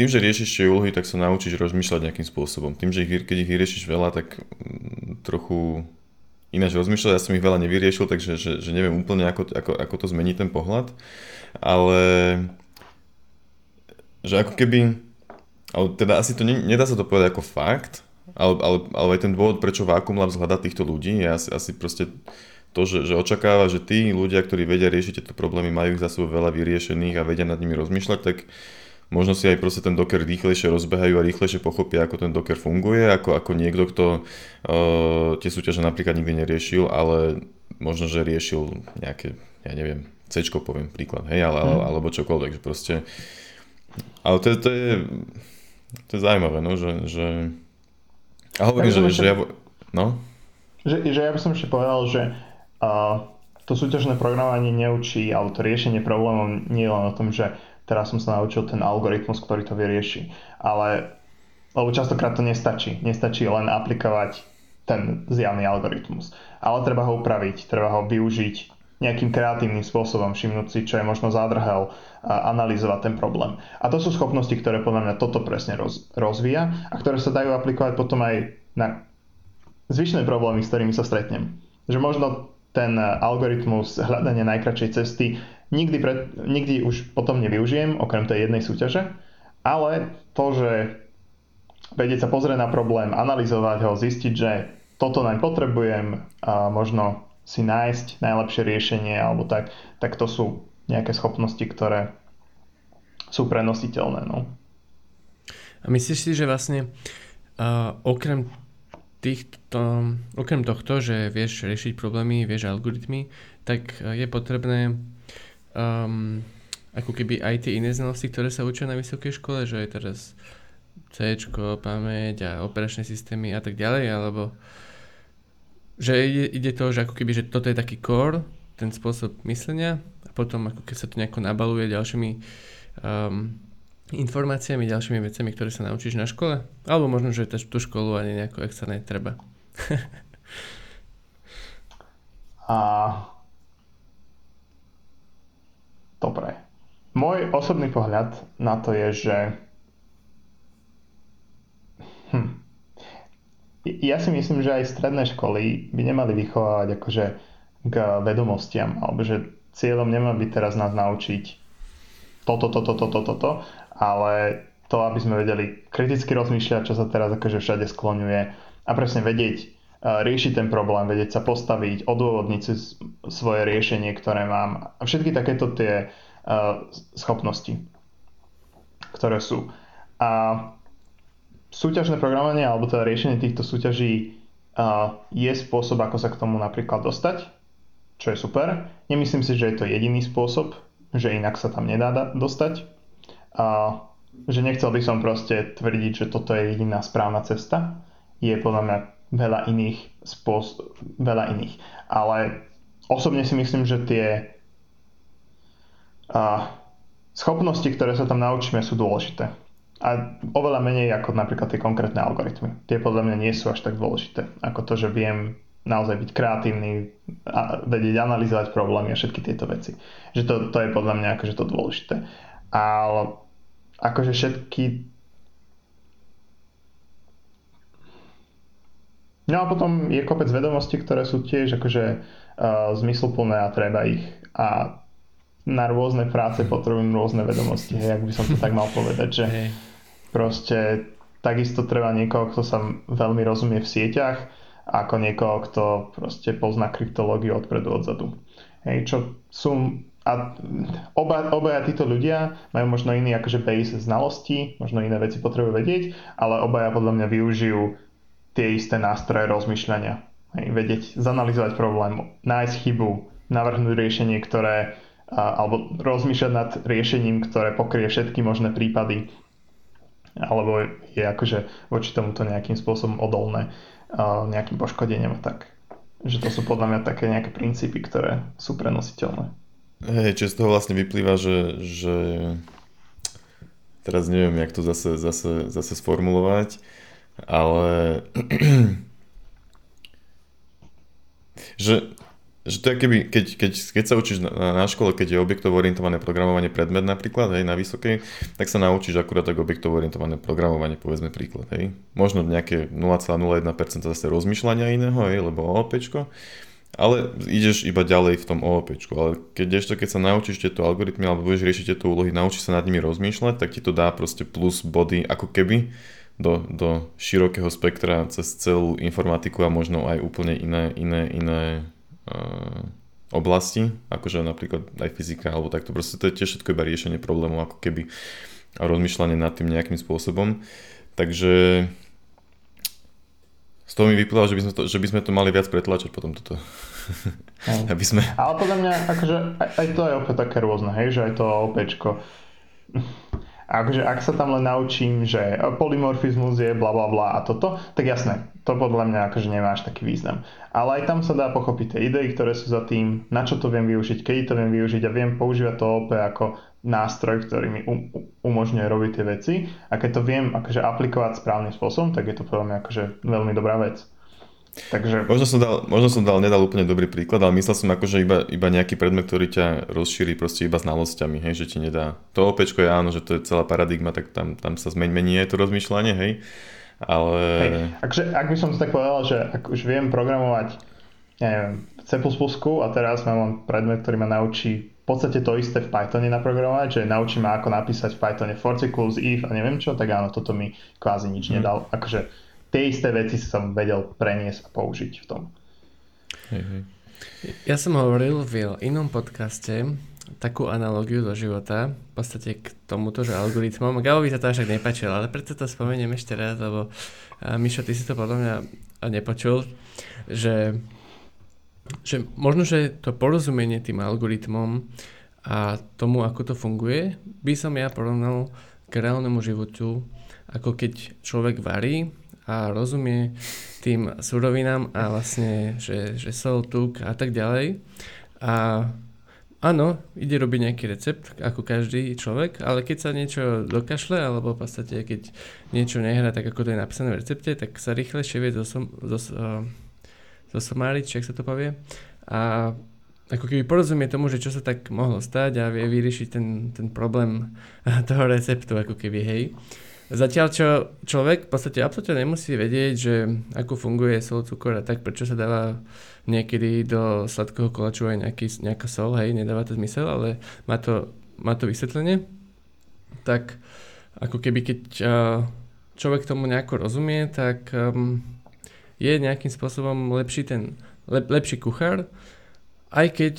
tým, že riešiš tie úlohy, tak sa naučíš rozmýšľať nejakým spôsobom. Tým, že ich, keď ich vyriešiš veľa, tak mm, trochu ináč rozmýšľať, ja som ich veľa nevyriešil, takže že, že neviem úplne, ako, ako, ako to zmení ten pohľad, ale že ako keby, ale teda asi to ne, nedá sa to povedať ako fakt, ale, ale, ale aj ten dôvod, prečo Vacuum Labs hľadá týchto ľudí, je asi, asi proste to, že, že očakáva, že tí ľudia, ktorí vedia riešiť tieto problémy, majú ich za sebou veľa vyriešených a vedia nad nimi rozmýšľať, tak možno si aj proste ten Docker rýchlejšie rozbehajú a rýchlejšie pochopia, ako ten Docker funguje, ako, ako niekto, kto uh, tie súťaže napríklad nikdy neriešil, ale možno, že riešil nejaké, ja neviem, C poviem príklad, hej, ale, mm. alebo čokoľvek, že proste, ale to, to je, to je zaujímavé, no, že, že a hovorím, že, že ja, no? Že, že ja by som ešte povedal, že uh, to súťažné programovanie neučí, alebo to riešenie problémov nie je len o tom, že teraz som sa naučil ten algoritmus, ktorý to vyrieši. Ale, lebo častokrát to nestačí. Nestačí len aplikovať ten zjavný algoritmus. Ale treba ho upraviť, treba ho využiť nejakým kreatívnym spôsobom všimnúť si, čo je možno zádrhel a analyzovať ten problém. A to sú schopnosti, ktoré podľa mňa toto presne roz, rozvíja a ktoré sa dajú aplikovať potom aj na zvyšné problémy, s ktorými sa stretnem. Že možno ten algoritmus hľadania najkračšej cesty nikdy, pred, nikdy už potom nevyužijem, okrem tej jednej súťaže, ale to, že vedieť sa pozrieť na problém, analyzovať ho, zistiť, že toto naň potrebujem a možno si nájsť najlepšie riešenie alebo tak, tak to sú nejaké schopnosti, ktoré sú prenositeľné. No. A myslíš si, že vlastne uh, okrem týchto, okrem tohto, že vieš riešiť problémy, vieš algoritmy, tak je potrebné um, ako keby aj tie iné znalosti, ktoré sa učia na vysokej škole, že je teraz C, pamäť a operačné systémy a tak ďalej, alebo že ide, ide to, že ako keby, že toto je taký core, ten spôsob myslenia a potom ako keď sa to nejako nabaluje ďalšími um, informáciami, ďalšími vecami, ktoré sa naučíš na škole, alebo možno, že tú školu ani nejako extra netreba. a dobre. Môj osobný pohľad na to je, že hm, ja si myslím, že aj stredné školy by nemali vychovávať akože k vedomostiam, alebo že cieľom nemá byť teraz nás naučiť toto, toto, toto, toto, ale to, aby sme vedeli kriticky rozmýšľať, čo sa teraz akože všade skloňuje a presne vedieť, riešiť ten problém, vedieť sa postaviť, odôvodniť si svoje riešenie, ktoré mám. A všetky takéto tie schopnosti, ktoré sú. A súťažné programovanie alebo teda riešenie týchto súťaží je spôsob, ako sa k tomu napríklad dostať, čo je super. Nemyslím si, že je to jediný spôsob, že inak sa tam nedá dostať. A že nechcel by som proste tvrdiť, že toto je jediná správna cesta. Je podľa mňa veľa iných spôsob, veľa iných. Ale osobne si myslím, že tie a, schopnosti, ktoré sa tam naučíme, sú dôležité a oveľa menej ako napríklad tie konkrétne algoritmy. Tie podľa mňa nie sú až tak dôležité, ako to, že viem naozaj byť kreatívny, a vedieť analyzovať problémy a všetky tieto veci. Že to, to je podľa mňa akože to dôležité. Ale akože všetky No a potom je kopec vedomostí, ktoré sú tiež akože uh, zmysluplné a treba ich. A na rôzne práce potrebujem rôzne vedomosti, hej, ak by som to tak mal povedať, že hey Proste takisto treba niekoho, kto sa veľmi rozumie v sieťach, ako niekoho, kto proste pozná kryptológiu odpredu odzadu. Hej, čo sú a oba, obaja títo ľudia majú možno iný akože base znalostí, možno iné veci potrebujú vedieť, ale obaja podľa mňa využijú tie isté nástroje rozmýšľania. Hej, vedieť, zanalizovať problém, nájsť chybu, navrhnúť riešenie, ktoré alebo rozmýšľať nad riešením, ktoré pokrie všetky možné prípady alebo je akože voči tomuto nejakým spôsobom odolné nejakým poškodeniam a tak. Že to sú podľa mňa také nejaké princípy, ktoré sú prenositeľné. Hej, čiže z toho vlastne vyplýva, že, že teraz neviem, jak to zase, zase, zase sformulovať, ale že že to je keby, keď, keď, keď sa učíš na, na škole, keď je objektovo orientované programovanie predmet napríklad, hej, na vysokej, tak sa naučíš akurát tak objektovo orientované programovanie, povedzme príklad, hej. Možno nejaké 0,01% zase rozmýšľania iného, hej, lebo OOPčko, ale ideš iba ďalej v tom OOPčku, ale keď ešte, keď sa naučíš tieto algoritmy alebo budeš riešiť tieto úlohy, naučíš sa nad nimi rozmýšľať, tak ti to dá proste plus body ako keby do, do širokého spektra cez celú informatiku a možno aj úplne iné, iné, iné Eh, oblasti, akože napríklad aj fyzika alebo takto. Proste to je tiež všetko iba riešenie problémov ako keby a rozmýšľanie nad tým nejakým spôsobom. Takže z toho mi vyplýva, že by sme to, že by sme to mali viac pretlačať potom toto. Aby sme... Ale podľa mňa akože aj, aj to je opäť také rôzne, hej, že aj to OPčko akože ak sa tam len naučím, že polymorfizmus je bla bla bla a toto, tak jasné, to podľa mňa akože nemá až taký význam. Ale aj tam sa dá pochopiť tie idei, ktoré sú za tým, na čo to viem využiť, kedy to viem využiť a viem používať to OP ako nástroj, ktorý mi um, umožňuje robiť tie veci a keď to viem akože aplikovať správnym spôsobom, tak je to podľa mňa akože veľmi dobrá vec. Takže... Možno som, dal, možno som dal, nedal úplne dobrý príklad, ale myslel som akože iba, iba nejaký predmet, ktorý ťa rozšíri proste iba znalosťami, hej, že ti nedá. To opečko je áno, že to je celá paradigma, tak tam, tam sa zmeň mení aj to rozmýšľanie, hej. Ale... Hej, akže, ak by som si tak povedal, že ak už viem programovať neviem, C++ a teraz mám predmet, ktorý ma naučí v podstate to isté v Pythone naprogramovať, že naučí ma ako napísať v Pythone for cycles, if a neviem čo, tak áno, toto mi kvázi nič hmm. nedal. Akože tie isté veci som vedel preniesť a použiť v tom. Hej, hej. Ja som hovoril v inom podcaste takú analogiu do života, v podstate k tomuto, že algoritmom. Galovi sa to až tak nepačilo, ale preto to spomeniem ešte raz, lebo Mišo, ty si to podľa mňa nepočul, že, že možno, že to porozumenie tým algoritmom a tomu, ako to funguje, by som ja porovnal k reálnemu životu, ako keď človek varí a rozumie tým surovinám a vlastne, že, že sol, tuk a tak ďalej. A áno, ide robiť nejaký recept, ako každý človek, ale keď sa niečo dokašle, alebo v podstate keď niečo nehrá tak, ako to je napísané v recepte, tak sa rýchlejšie vie zosom, zos, uh, zosomáriť, či sa to povie. A ako keby porozumie tomu, že čo sa tak mohlo stať a vie vyriešiť ten, ten problém toho receptu, ako keby, hej. Zatiaľ, čo človek v podstate absolútne nemusí vedieť, že ako funguje sol, cukor a tak, prečo sa dáva niekedy do sladkého kolaču aj nejaký, nejaká sol, hej, nedáva to zmysel, ale má to, má to vysvetlenie. Tak ako keby keď človek tomu nejako rozumie, tak um, je nejakým spôsobom lepší ten, lep, lepší kuchár, aj keď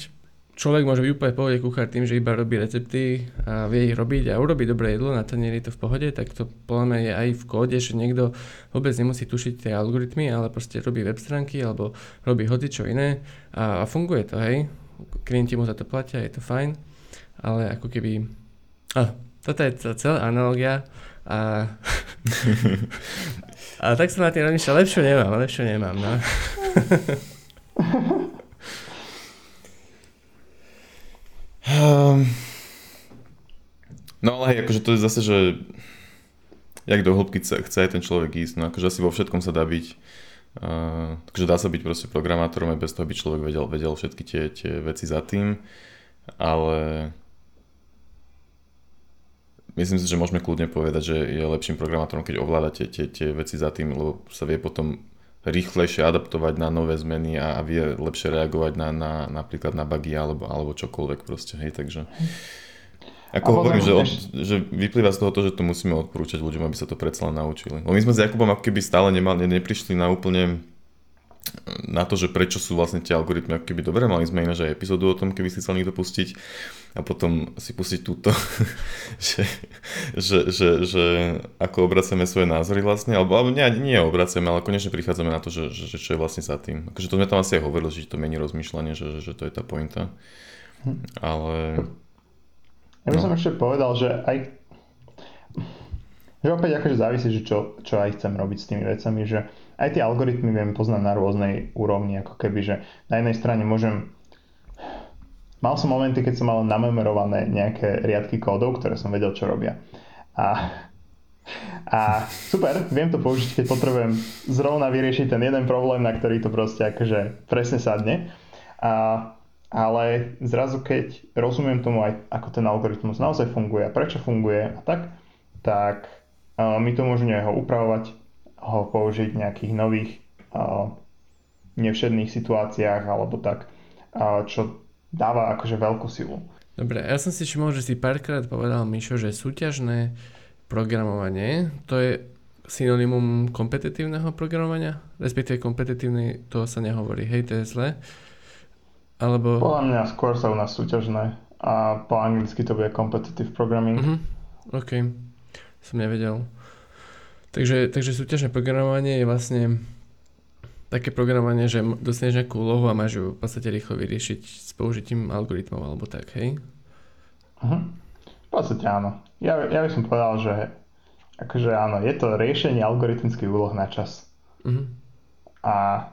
človek môže byť úplne pohode kuchár tým, že iba robí recepty a vie ich robiť a urobiť dobré jedlo, na tanieri to v pohode, tak to podľa mňa je aj v kóde, že niekto vôbec nemusí tušiť tie algoritmy, ale proste robí web stránky alebo robí hoci čo iné a, a funguje to, hej. Klienti mu za to platia, je to fajn, ale ako keby... A, toto je celá analogia a... a tak som na tým rozmýšľal, lepšie nemám, lepšie nemám, no. Um, no ale hej, akože to je zase, že jak do hĺbky chce, aj ten človek ísť, no akože asi vo všetkom sa dá byť, uh, takže dá sa byť proste programátorom aj bez toho, aby človek vedel, vedel všetky tie, tie veci za tým, ale myslím si, že môžeme kľudne povedať, že je lepším programátorom, keď ovláda tie, tie, tie veci za tým, lebo sa vie potom rýchlejšie adaptovať na nové zmeny a, a vie lepšie reagovať na, na napríklad na bugy alebo, alebo čokoľvek proste, hej, takže ako hovorím, že, od, že vyplýva z toho, to, že to musíme odporúčať ľuďom, aby sa to predsa len naučili. Lebo my sme s Jakubom ako keby stále nemali, neprišli na úplne na to, že prečo sú vlastne tie algoritmy ako keby dobré. Mali sme ináč aj epizódu o tom, keby si chcel niekto pustiť a potom si pustiť túto, že, že, že, že ako obraceme svoje názory vlastne, alebo, alebo nie, nie obraceme, ale konečne prichádzame na to, že, že, že čo je vlastne za tým. Akože to sme tam asi aj hovorili, že to mení rozmýšľanie, že, že to je tá pointa. Hm. Ale... Ja by no. som ešte povedal, že aj že opäť akože závisí, že čo, čo aj chcem robiť s tými vecami, že aj tie algoritmy viem poznať na rôznej úrovni, ako keby, že na jednej strane môžem Mal som momenty, keď som mal namemerované nejaké riadky kódov, ktoré som vedel, čo robia. A, a super, viem to použiť, keď potrebujem zrovna vyriešiť ten jeden problém, na ktorý to proste akože presne sadne. A, ale zrazu, keď rozumiem tomu aj, ako ten algoritmus naozaj funguje a prečo funguje a tak, tak uh, mi to umožňuje ho upravovať, ho použiť v nejakých nových nevšedných situáciách alebo tak, čo dáva akože veľkú silu. Dobre, ja som si všimol, že si párkrát povedal, Mišo, že súťažné programovanie, to je synonymum kompetitívneho programovania? Respektíve kompetitívny, to sa nehovorí, hej, to je zle. Alebo... Podľa mňa skôr sa u nás súťažné a po anglicky to bude competitive programming. Uh-huh. OK, som nevedel. Takže, takže súťažné programovanie je vlastne také programovanie, že dostaneš nejakú úlohu a máš ju v podstate rýchlo vyriešiť s použitím algoritmov alebo tak, hej? Uh-huh. V podstate áno. Ja, ja by som povedal, že akože áno, je to riešenie algoritmických úloh na čas. Uh-huh. A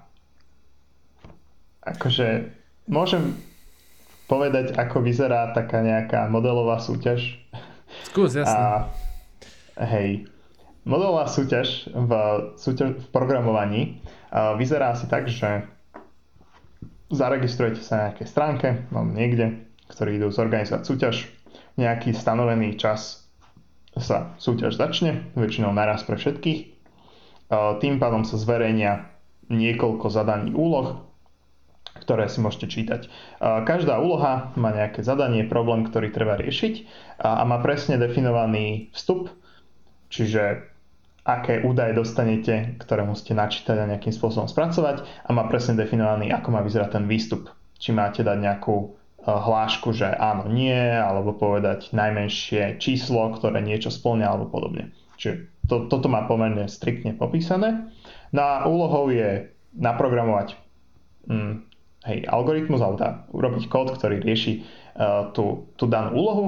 akože môžem povedať, ako vyzerá taká nejaká modelová súťaž. Skús, jasne. A hej, modelová súťaž v, súťaž v programovaní vyzerá asi tak, že zaregistrujete sa na nejakej stránke, mám niekde, ktorí idú zorganizovať súťaž, nejaký stanovený čas sa súťaž začne, väčšinou naraz pre všetkých. Tým pádom sa zverejnia niekoľko zadaní úloh, ktoré si môžete čítať. Každá úloha má nejaké zadanie, problém, ktorý treba riešiť a má presne definovaný vstup, čiže aké údaje dostanete, ktoré musíte načítať a nejakým spôsobom spracovať a má presne definovaný, ako má vyzerať ten výstup. Či máte dať nejakú e, hlášku, že áno, nie, alebo povedať najmenšie číslo, ktoré niečo splňa alebo podobne. Čiže to, toto má pomerne striktne popísané. No a úlohou je naprogramovať hm, hej, algoritmus alebo tá, urobiť kód, ktorý rieši uh, tú, tú danú úlohu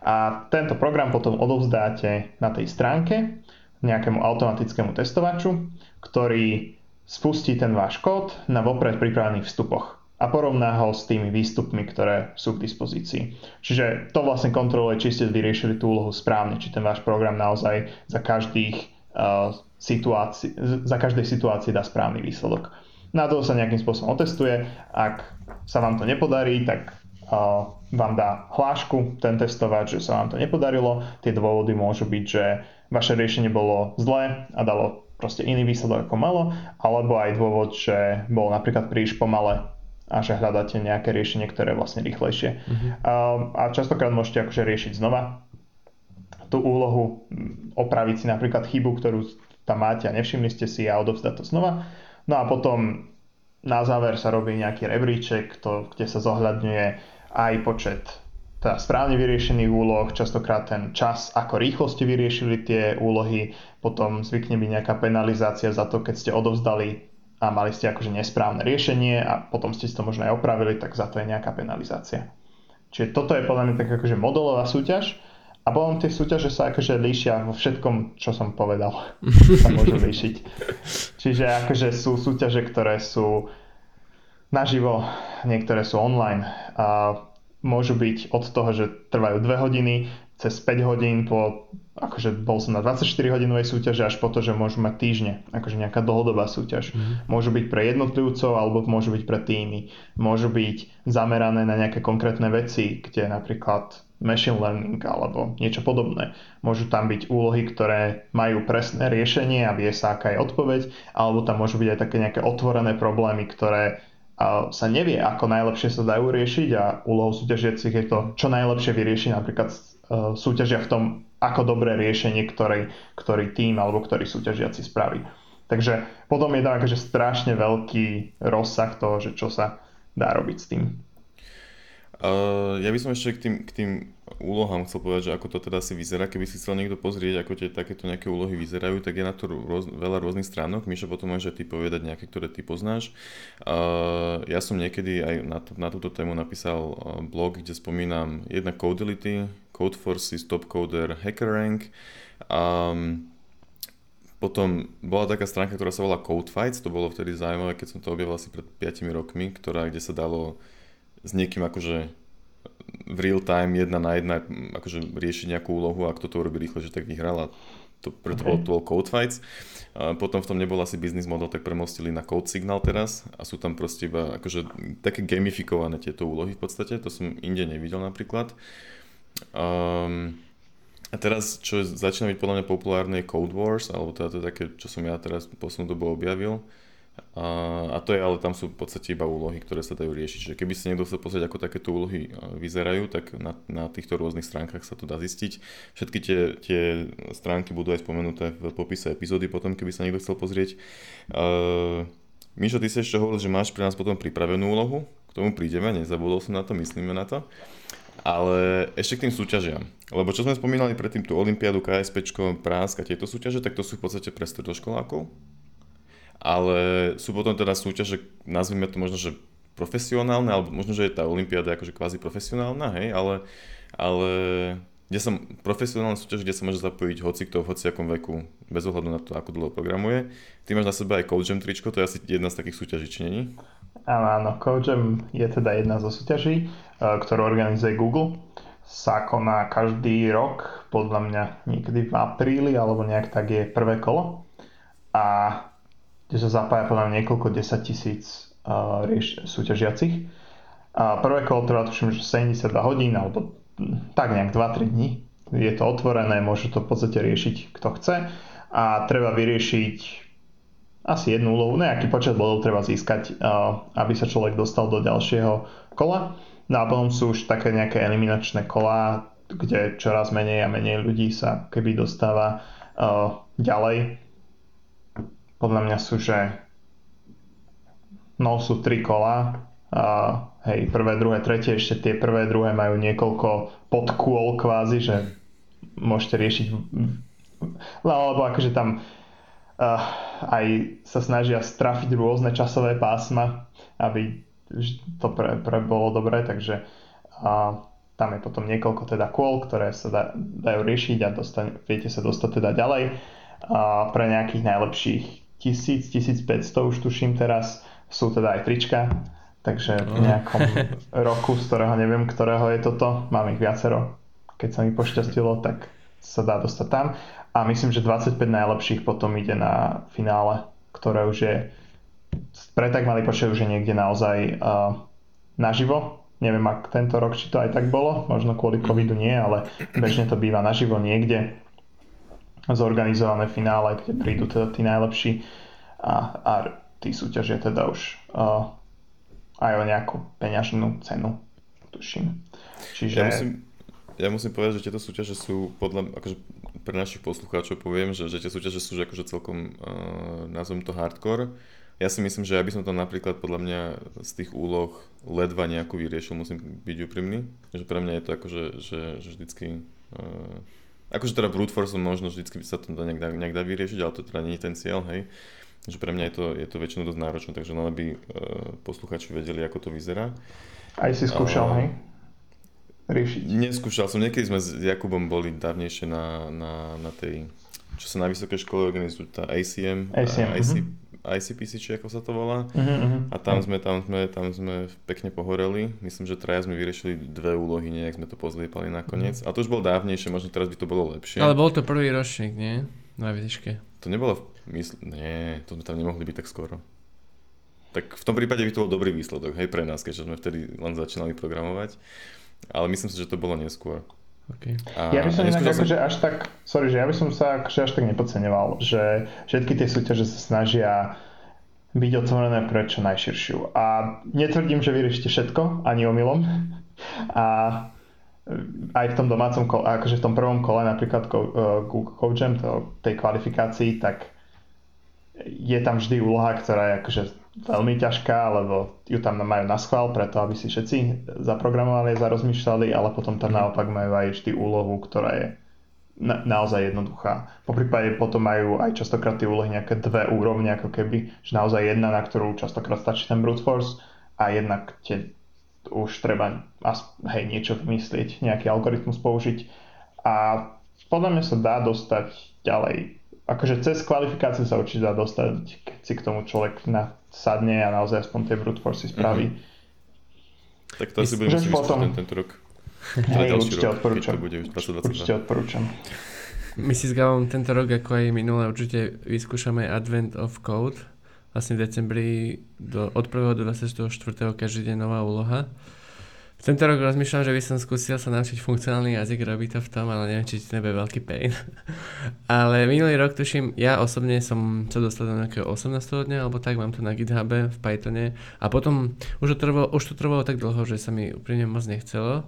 a tento program potom odovzdáte na tej stránke nejakému automatickému testovaču, ktorý spustí ten váš kód na vopred pripravených vstupoch a porovná ho s tými výstupmi, ktoré sú k dispozícii. Čiže to vlastne kontroluje, či ste vyriešili tú úlohu správne, či ten váš program naozaj za, každých, uh, situácií, za každej situácii dá správny výsledok. Na to sa nejakým spôsobom otestuje. Ak sa vám to nepodarí, tak uh, vám dá hlášku ten testovač, že sa vám to nepodarilo. Tie dôvody môžu byť, že vaše riešenie bolo zlé a dalo proste iný výsledok ako malo, alebo aj dôvod, že bolo napríklad príliš pomalé a že hľadáte nejaké riešenie, ktoré je vlastne rýchlejšie. Uh-huh. A, a častokrát môžete akože riešiť znova tú úlohu, opraviť si napríklad chybu, ktorú tam máte a nevšimli ste si a odovzdať to znova. No a potom na záver sa robí nejaký rebríček, to, kde sa zohľadňuje aj počet teda správne vyriešených úloh, častokrát ten čas, ako rýchlo ste vyriešili tie úlohy, potom zvykne byť nejaká penalizácia za to, keď ste odovzdali a mali ste akože nesprávne riešenie a potom ste si to možno aj opravili, tak za to je nejaká penalizácia. Čiže toto je podľa mňa tak akože modelová súťaž a potom tie súťaže sa akože líšia vo všetkom, čo som povedal. sa môžu líšiť. Čiže akože sú súťaže, ktoré sú naživo, niektoré sú online. A môžu byť od toho, že trvajú 2 hodiny, cez 5 hodín po, akože bol som na 24 hodinovej súťaže až po to, že môžu mať týždne, akože nejaká dlhodobá súťaž. Mm. Môžu byť pre jednotlivcov alebo môžu byť pre týmy. Môžu byť zamerané na nejaké konkrétne veci, kde napríklad machine learning alebo niečo podobné. Môžu tam byť úlohy, ktoré majú presné riešenie a vie sa, aká je odpoveď, alebo tam môžu byť aj také nejaké otvorené problémy, ktoré sa nevie, ako najlepšie sa dajú riešiť a úlohou súťažiacich je to, čo najlepšie vyriešiť napríklad uh, súťažia v tom, ako dobré riešenie, ktorý, ktorý tým alebo ktorý súťažiaci spraví. Takže potom je tam akože strašne veľký rozsah toho, že čo sa dá robiť s tým. Uh, ja by som ešte k tým, k tým úlohám chcel povedať, že ako to teda si vyzerá. Keby si chcel niekto pozrieť, ako tie takéto nejaké úlohy vyzerajú, tak je na to roz, veľa rôznych stránok. Mišo potom môže ty povedať nejaké, ktoré ty poznáš. Uh, ja som niekedy aj na, na túto tému napísal blog, kde spomínam jedna Codelity, Codeforces, Topcoder, HackerRank. Um, potom bola taká stránka, ktorá sa volá Codefights, to bolo vtedy zaujímavé, keď som to objavil asi pred 5 rokmi, ktorá, kde sa dalo s niekým akože v real time jedna na jedna akože riešiť nejakú úlohu a kto to urobí rýchle, že tak vyhral a to, preto okay. bol, to Code Fights. A potom v tom nebol asi business model, tak premostili na Code Signal teraz a sú tam proste iba akože také gamifikované tieto úlohy v podstate, to som inde nevidel napríklad. Um, a teraz, čo začína byť podľa mňa populárne je Code Wars, alebo teda to je také, čo som ja teraz poslednú dobu objavil. A, a to je, ale tam sú v podstate iba úlohy, ktoré sa dajú riešiť. Že keby si niekto chcel pozrieť, ako takéto úlohy vyzerajú, tak na, na týchto rôznych stránkach sa to dá zistiť. Všetky tie, tie stránky budú aj spomenuté v popise epizódy potom, keby sa niekto chcel pozrieť. Uh, Mišo, ty si ešte hovoril, že máš pre nás potom pripravenú úlohu. K tomu prídeme, nezabudol som na to, myslíme na to. Ale ešte k tým súťažiam. Lebo čo sme spomínali predtým, tú Olympiádu, KSP, Prásk a tieto súťaže, tak to sú v podstate pre stredoškolákov ale sú potom teda súťaže, nazvime to možno, že profesionálne, alebo možno, že je tá Olympiáda akože kvázi profesionálna, hej, ale, ale kde sa profesionálne súťaž, kde sa môže zapojiť hoci kto v hociakom veku, bez ohľadu na to, ako dlho programuje. Ty máš na sebe aj CodeJam tričko, to je asi jedna z takých súťaží, či není? Áno, áno, CodeJam je teda jedna zo súťaží, e, ktorú organizuje Google. sa koná každý rok, podľa mňa niekedy v apríli alebo nejak tak je prvé kolo a kde sa zapája podľa niekoľko desať tisíc uh, súťažiacich. A prvé kolo trvá tuším, že 72 hodín alebo tak nejak 2-3 dní. Je to otvorené, môže to v podstate riešiť kto chce a treba vyriešiť asi jednu úlohu, nejaký počet bodov treba získať, aby sa človek dostal do ďalšieho kola. No a potom sú už také nejaké eliminačné kola, kde čoraz menej a menej ľudí sa keby dostáva ďalej. Podľa mňa sú, že no sú tri kola, a hej, prvé, druhé, tretie, ešte tie prvé, druhé majú niekoľko podkôl kvázi, že môžete riešiť no, alebo akože tam uh, aj sa snažia strafiť rôzne časové pásma, aby to pre, pre bolo dobré, takže uh, tam je potom niekoľko teda kôl, ktoré sa da, dajú riešiť a dostane, viete sa dostať teda ďalej. Uh, pre nejakých najlepších 1000, 1500 už tuším teraz sú teda aj trička, Takže v nejakom roku, z ktorého neviem, ktorého je toto, mám ich viacero. Keď sa mi pošťastilo, tak sa dá dostať tam. A myslím, že 25 najlepších potom ide na finále, ktoré už je pre tak malý počet už je niekde naozaj uh, naživo. Neviem, ak tento rok, či to aj tak bolo, možno kvôli covidu nie, ale bežne to býva naživo niekde zorganizované finále, kde prídu teda tí najlepší a, a tí súťažia teda už uh, aj o nejakú peňažnú cenu, tuším. Čiže... Ja musím, ja musím povedať, že tieto súťaže sú podľa, akože pre našich poslucháčov poviem, že, že tie súťaže sú akože celkom, uh, nazvem to hardcore. Ja si myslím, že ja by som tam napríklad podľa mňa z tých úloh ledva nejakú vyriešil, musím byť úprimný. Že pre mňa je to akože, že, že vždycky... Uh, akože teda brute force možno vždycky by sa to nejak dá, nejak dá vyriešiť, ale to teda nie je ten cieľ, hej že pre mňa je to, je to väčšinou dosť náročné, takže len aby uh, posluchači vedeli, ako to vyzerá. Aj si skúšal, uh, hej? Riešiť. Neskúšal som, niekedy sme s Jakubom boli dávnejšie na, na, na tej, čo sa na vysokej škole organizuje, tá ACM, ACM IC, uh-huh. ICPC, či ako sa to volá. Uh-huh. A tam sme, tam, sme, tam sme pekne pohoreli. Myslím, že traja sme vyriešili dve úlohy, nejak sme to pozliepali nakoniec. Uh-huh. A to už bol dávnejšie, možno teraz by to bolo lepšie. Ale bol to prvý ročník, nie? Na výške. To nebolo Mysl... Nie, to sme tam nemohli byť tak skoro. Tak v tom prípade by to bol dobrý výsledok, hej, pre nás, keďže sme vtedy len začínali programovať. Ale myslím si, že to bolo neskôr. Okay. A, ja by som inak akože až tak, sorry, že ja by som sa akože až tak nepodceňoval, že všetky tie súťaže sa snažia byť otvorené pre čo najširšiu. A netvrdím, že vyriešite všetko, ani omylom. A aj v tom domácom kole, akože v tom prvom kole napríklad Google Coachem, tej kvalifikácii, tak je tam vždy úloha, ktorá je akože veľmi ťažká, lebo ju tam majú na schvál, preto aby si všetci zaprogramovali, zarozmýšľali, ale potom tam naopak majú aj vždy úlohu, ktorá je na, naozaj jednoduchá. Po prípade potom majú aj častokrát tie úlohy nejaké dve úrovne, ako keby, že naozaj jedna, na ktorú častokrát stačí ten brute force a jednak tie už treba hej, niečo vymyslieť, nejaký algoritmus použiť a podľa mňa sa dá dostať ďalej akože cez kvalifikáciu sa určite dá dostať, keď si k tomu človek sadne a naozaj aspoň tie brute force spraví. Mm-hmm. Tak to asi budeme musieť potom... ten, tento rok. Hej, určite rok, odporúčam. Bude určite odporúčam. My si s Gavom tento rok, ako aj minulé, určite vyskúšame Advent of Code. Vlastne v decembri do, od 1. do 24. každý deň nová úloha. Tento rok rozmýšľam, že by som skúsil sa naučiť funkcionálny jazyk, robiť to v tom, ale neviem, či to nebude veľký pain. ale minulý rok tuším, ja osobne som sa dostal do nejakého 18. dňa, alebo tak, mám to na GitHube v Pythone a potom už to trvalo, už to trvalo tak dlho, že sa mi úprimne moc nechcelo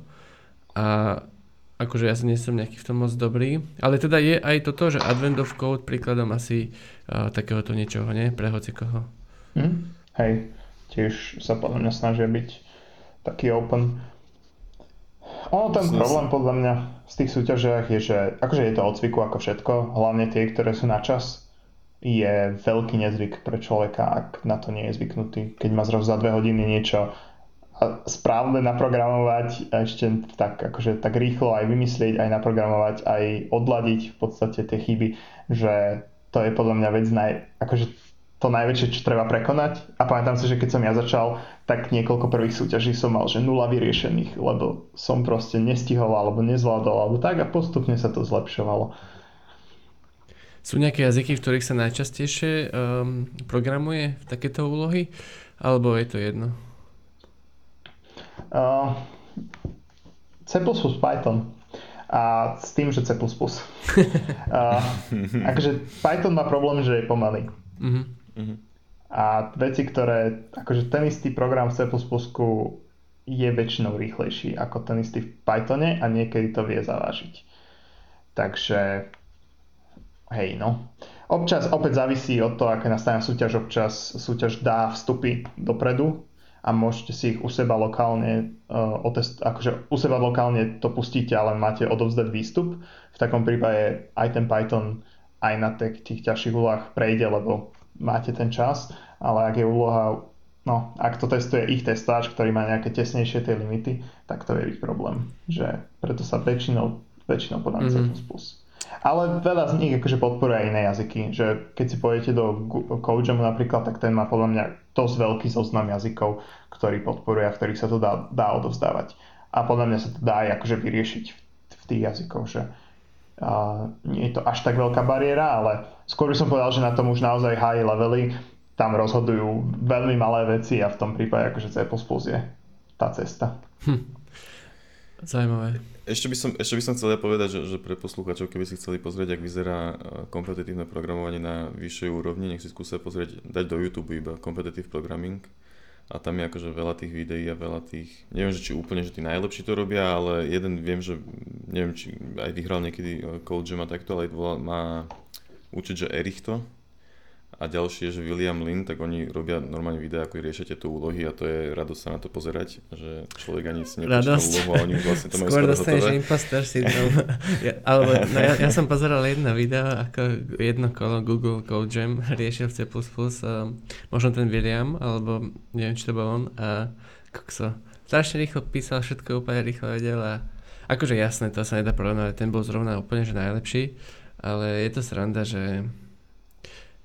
a akože ja nie som nejaký v tom moc dobrý, ale teda je aj toto, že Advent of Code príkladom asi uh, takéhoto niečoho, nie? Pre hoci koho. Hm? Hej, tiež sa podľa mňa snažia byť taký open. Ono ten problém podľa mňa z tých súťažiach je, že akože je to od cviku ako všetko, hlavne tie, ktoré sú na čas, je veľký nezvyk pre človeka, ak na to nie je zvyknutý. Keď má zrazu za dve hodiny niečo správne naprogramovať, a ešte tak, akože, tak rýchlo aj vymyslieť, aj naprogramovať, aj odladiť v podstate tie chyby, že to je podľa mňa vec naj, akože to najväčšie, čo treba prekonať. A pamätám si, že keď som ja začal, tak niekoľko prvých súťaží som mal, že nula vyriešených, lebo som proste nestihol alebo nezvládol alebo tak a postupne sa to zlepšovalo. Sú nejaké jazyky, v ktorých sa najčastejšie um, programuje v takéto úlohy? Alebo je to jedno? Uh, C++ Python a s tým, že C++. uh, akože Python má problém, že je pomalý. Uh-huh. A veci, ktoré, akože ten istý program v C++ je väčšinou rýchlejší ako ten istý v Pythone a niekedy to vie zavážiť. Takže hej, no. Občas opäť závisí od toho, aké nastane súťaž. Občas súťaž dá vstupy dopredu a môžete si ich u seba lokálne uh, otest, akože u seba lokálne to pustíte, ale máte odovzdať výstup. V takom prípade aj ten Python aj na tých ťažších úlohách prejde, lebo máte ten čas, ale ak je úloha, no ak to testuje ich testáč, ktorý má nejaké tesnejšie tie limity, tak to je ich problém. Že preto sa väčšinou, väčšinou podám mm-hmm. C++. Ale veľa z nich akože podporuje aj iné jazyky, že keď si pôjdete do CodeJamu napríklad, tak ten má podľa mňa dosť veľký zoznam jazykov, ktorý podporuje a v ktorých sa to dá, dá odovzdávať. A podľa mňa sa to dá aj akože vyriešiť v, v tých jazykoch, že uh, nie je to až tak veľká bariéra, ale skôr by som povedal, že na tom už naozaj high levely tam rozhodujú veľmi malé veci a v tom prípade akože C++ je tá cesta. Hm. Zaujímavé. Ešte by som, ešte by som chcel ja povedať, že, že pre poslucháčov, keby si chceli pozrieť, ak vyzerá e, kompetitívne programovanie na vyššej úrovni, nech si skúsia pozrieť, dať do YouTube iba Competitive Programming a tam je akože veľa tých videí a veľa tých, neviem, že či úplne, že tí najlepší to robia, ale jeden viem, že neviem, či aj vyhral niekedy e, Cold Jam a takto, ale má učiť, že Erich to, a ďalšie, že William Lin, tak oni robia normálne videá, ako riešite tu úlohy a to je radosť sa na to pozerať, že človek ani si nepúšťa úlohu a oni vlastne to majú skôr dostaneš impostor syndrom. ja, alebo, no ja, ja, som pozeral jedno video, ako jedno kolo Google Code Jam riešil v C++, um, možno ten William, alebo neviem, či to bol on, a kokso. Strašne rýchlo písal, všetko úplne rýchlo vedel a akože jasné, to sa nedá porovnať, ten bol zrovna úplne že najlepší, ale je to sranda, že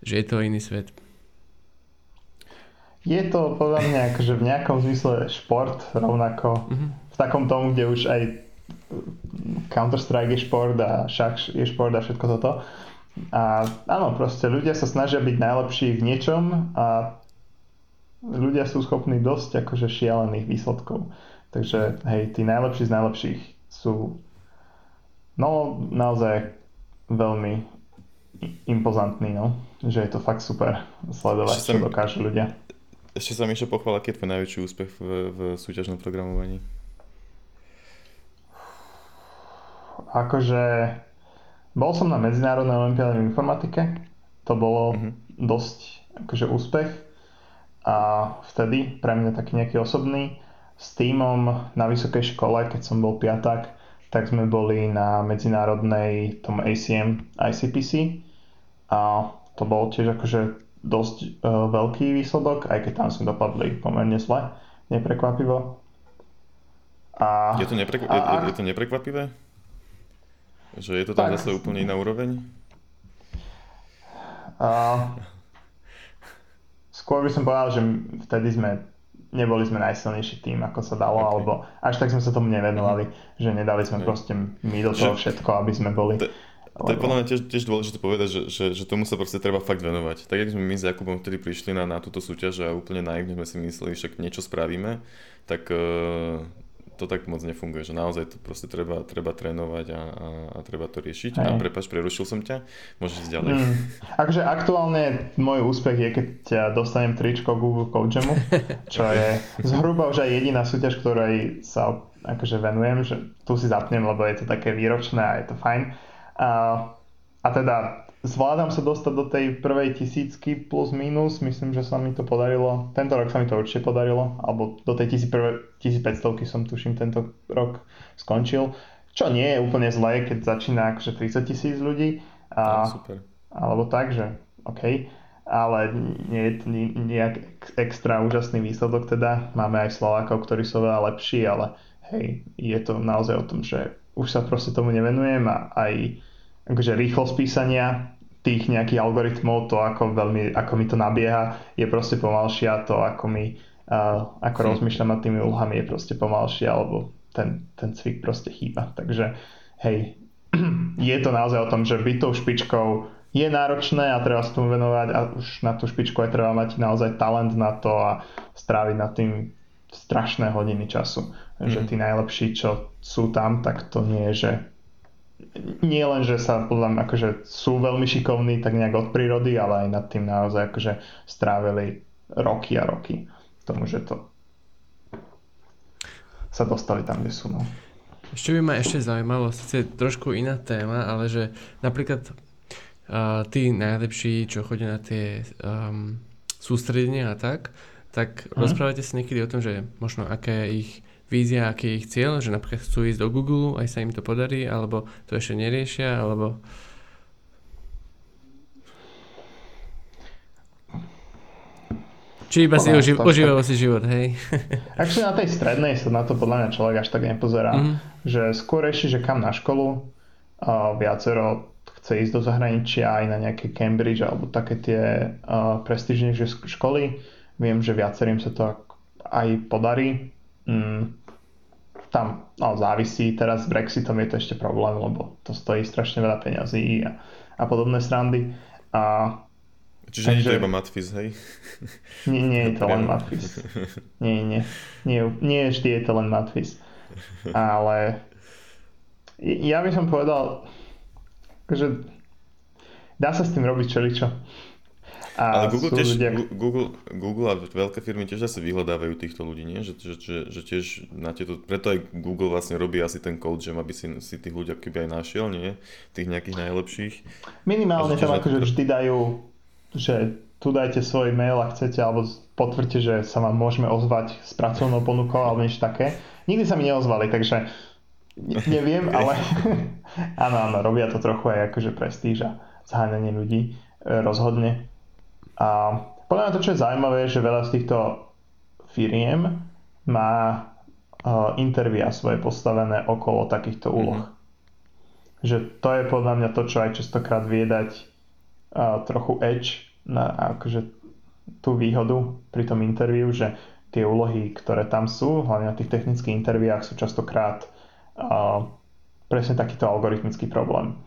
že je to iný svet. Je to podľa mňa akože v nejakom zmysle šport rovnako. Mm-hmm. V takom tom, kde už aj Counter-Strike je šport a šach je šport a všetko toto. A áno, proste ľudia sa snažia byť najlepší v niečom a ľudia sú schopní dosť akože šialených výsledkov. Takže hej, tí najlepší z najlepších sú no naozaj veľmi impozantní, no že je to fakt super sledovať, ešte čo dokážu ľudia. Ešte sa mi ešte pochvála, aký je tvoj najväčší úspech v, v súťažnom programovaní? Akože bol som na Medzinárodnej olimpiáde v informatike, to bolo mm-hmm. dosť akože úspech a vtedy pre mňa taký nejaký osobný s týmom na vysokej škole, keď som bol piatak, tak sme boli na medzinárodnej tom ACM ICPC a to bol tiež akože dosť uh, veľký výsledok, aj keď tam sme dopadli pomerne zle, neprekvapivo. A, je, to neprekv- a, je, je to neprekvapivé? Že je to tam tak, zase úplne iná úroveň? A, skôr by som povedal, že vtedy sme neboli sme najsilnejší tým, ako sa dalo, okay. alebo až tak sme sa tomu nevenovali, mm. že nedali sme okay. proste my do toho všetko, aby sme boli. T- to je podľa mňa tiež, tiež dôležité povedať, že, že, že tomu sa proste treba fakt venovať. Tak ako sme my s Jakubom vtedy prišli na, na túto súťaž a úplne naivne sme si mysleli, však niečo spravíme, tak uh, to tak moc nefunguje, že naozaj to proste treba, treba trénovať a, a, a treba to riešiť. Hej. A prepač, prerušil som ťa, môžeš ísť ďalej. Mm. Akože aktuálne môj úspech je, keď ťa dostanem tričko Google Code Jamu, čo je zhruba už aj jediná súťaž, ktorej sa akože venujem, že tu si zapnem, lebo je to také výročné a je to fajn a, a teda zvládam sa dostať do tej prvej tisícky plus minus, myslím, že sa mi to podarilo, tento rok sa mi to určite podarilo, alebo do tej 1500 som tuším tento rok skončil, čo nie je úplne zlé, keď začína akože 30 tisíc ľudí. A, no, super. Alebo tak, že OK, ale nie je to nejak extra úžasný výsledok teda. Máme aj Slovákov, ktorí sú veľa lepší, ale hej, je to naozaj o tom, že už sa proste tomu nevenujem a aj akože rýchlosť písania tých nejakých algoritmov, to ako, veľmi, ako mi to nabieha, je proste pomalšie a to ako mi uh, ako hm. rozmýšľam nad tými úlohami je proste pomalšie alebo ten, ten cvik proste chýba. Takže hej, je to naozaj o tom, že byť tou špičkou je náročné a treba sa tomu venovať a už na tú špičku aj treba mať naozaj talent na to a stráviť nad tým strašné hodiny času. Mm. Že tí najlepší, čo sú tam, tak to nie je, že nie len, že sa podľa mňa akože sú veľmi šikovní tak nejak od prírody, ale aj nad tým naozaj akože strávili roky a roky tomu, že to sa dostali tam, kde sú. No. Ešte by ma ešte zaujímalo, síce trošku iná téma, ale že napríklad uh, tí najlepší, čo chodia na tie um, sústredenia a tak, tak hm? rozprávate sa niekedy o tom, že možno aká je ich vízia, aký je ich cieľ, že napríklad chcú ísť do Google, aj sa im to podarí, alebo to ešte neriešia, alebo Či iba si uži- užíval si život, hej. Akže na tej strednej sa na to podľa mňa človek až tak nepozerá. Mm-hmm. Že skôr ešte, že kam na školu, a viacero chce ísť do zahraničia aj na nejaké Cambridge alebo také tie uh, prestížnejšie školy. Viem, že viacerým sa to aj podarí. Mm, tam no, závisí, teraz s Brexitom je to ešte problém, lebo to stojí strašne veľa peňazí a, a podobné srandy. A Čiže nie je to iba matfiz, hej? Nie, nie je to len matfiz. Nie, nie. Nie, nie vždy je to len matfiz. Ale ja by som povedal, že dá sa s tým robiť čeličo. A Ale Google, tiež, ľudia... Google, Google a veľké firmy tiež asi vyhľadávajú týchto ľudí, nie? Že, že, že, že tiež na tieto, preto aj Google vlastne robí asi ten kód, že aby si, si tých ľudí keby aj našiel, nie? Tých nejakých najlepších. Minimálne tam akože vždy dajú že tu dajte svoj mail, ak chcete, alebo potvrďte, že sa vám môžeme ozvať s pracovnou ponukou alebo niečo také. Nikdy sa mi neozvali, takže neviem, ale áno, áno, robia to trochu aj akože prestíž a zháňanie ľudí e, rozhodne. A podľa mňa to, čo je zaujímavé, je, že veľa z týchto firiem má uh, intervia svoje postavené okolo takýchto úloh. Mm-hmm. Že to je podľa mňa to, čo aj častokrát vie dať uh, trochu edge na akože tú výhodu pri tom interviu, že tie úlohy, ktoré tam sú, hlavne na tých technických interviách, sú častokrát uh, presne takýto algoritmický problém.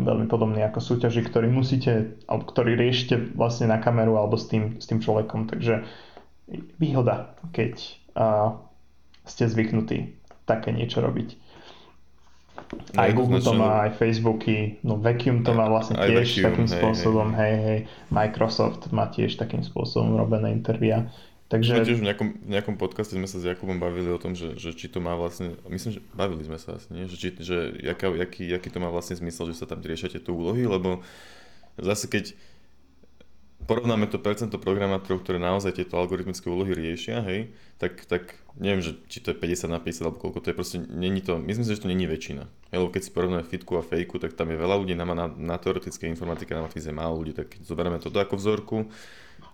Veľmi podobný ako súťaži, ktorý musíte, alebo ktorý riešite vlastne na kameru alebo s tým, s tým človekom. Takže výhoda, keď uh, ste zvyknutí také niečo robiť. Aj Google to má, aj Facebooky, no Vacuum to má vlastne tiež vacuum, takým hej, spôsobom, hej. hej, hej, Microsoft má tiež takým spôsobom robené intervia. Takže... tiež v nejakom, v nejakom podcaste sme sa s Jakubom bavili o tom, že, že či to má vlastne, myslím, že bavili sme sa asi, nie? že, či, že jaká, jaký, jaký to má vlastne zmysel, že sa tam riešia tieto úlohy, lebo zase keď porovnáme to percento programátorov, ktoré naozaj tieto algoritmické úlohy riešia, hej, tak, tak neviem, že, či to je 50 na 50 alebo koľko to je, proste není to, myslím si, že to není väčšina. Hej, lebo keď si porovnáme fitku a fejku, tak tam je veľa ľudí, na, na, na teoretické informatike, na matfize málo ľudí, tak keď zoberieme toto ako vzorku,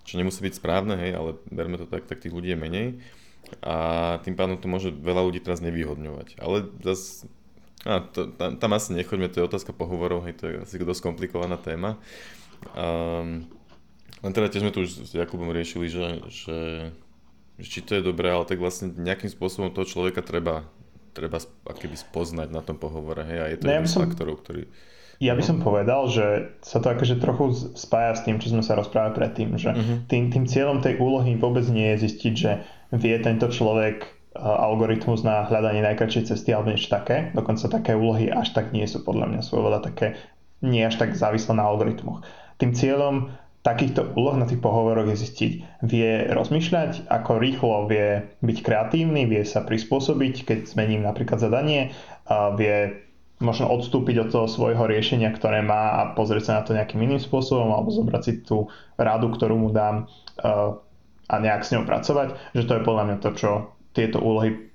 čo nemusí byť správne, hej, ale berme to tak, tak tých ľudí je menej a tým pádom to môže veľa ľudí teraz nevýhodňovať. Ale zase a to, tam, tam asi nechoďme, to je otázka pohovorov, hej, to je asi dosť komplikovaná téma. Um, len teda tiež sme tu už s Jakubom riešili, že, že, že či to je dobré, ale tak vlastne nejakým spôsobom toho človeka treba, treba akoby spoznať na tom pohovore, hej, a je to no, jeden z faktorov, ktorý... Ja by som povedal, že sa to akože trochu spája s tým, čo sme sa rozprávali predtým, že uh-huh. tým, tým cieľom tej úlohy vôbec nie je zistiť, že vie tento človek algoritmus na hľadanie najkračšej cesty alebo niečo také. Dokonca také úlohy až tak nie sú podľa mňa, sú oveľa také nie až tak závislé na algoritmoch. Tým cieľom takýchto úloh na tých pohovoroch je zistiť, vie rozmýšľať, ako rýchlo vie byť kreatívny, vie sa prispôsobiť, keď zmením napríklad zadanie, vie možno odstúpiť od toho svojho riešenia, ktoré má a pozrieť sa na to nejakým iným spôsobom alebo zobrať si tú radu, ktorú mu dám a nejak s ňou pracovať, že to je podľa mňa to, čo tieto úlohy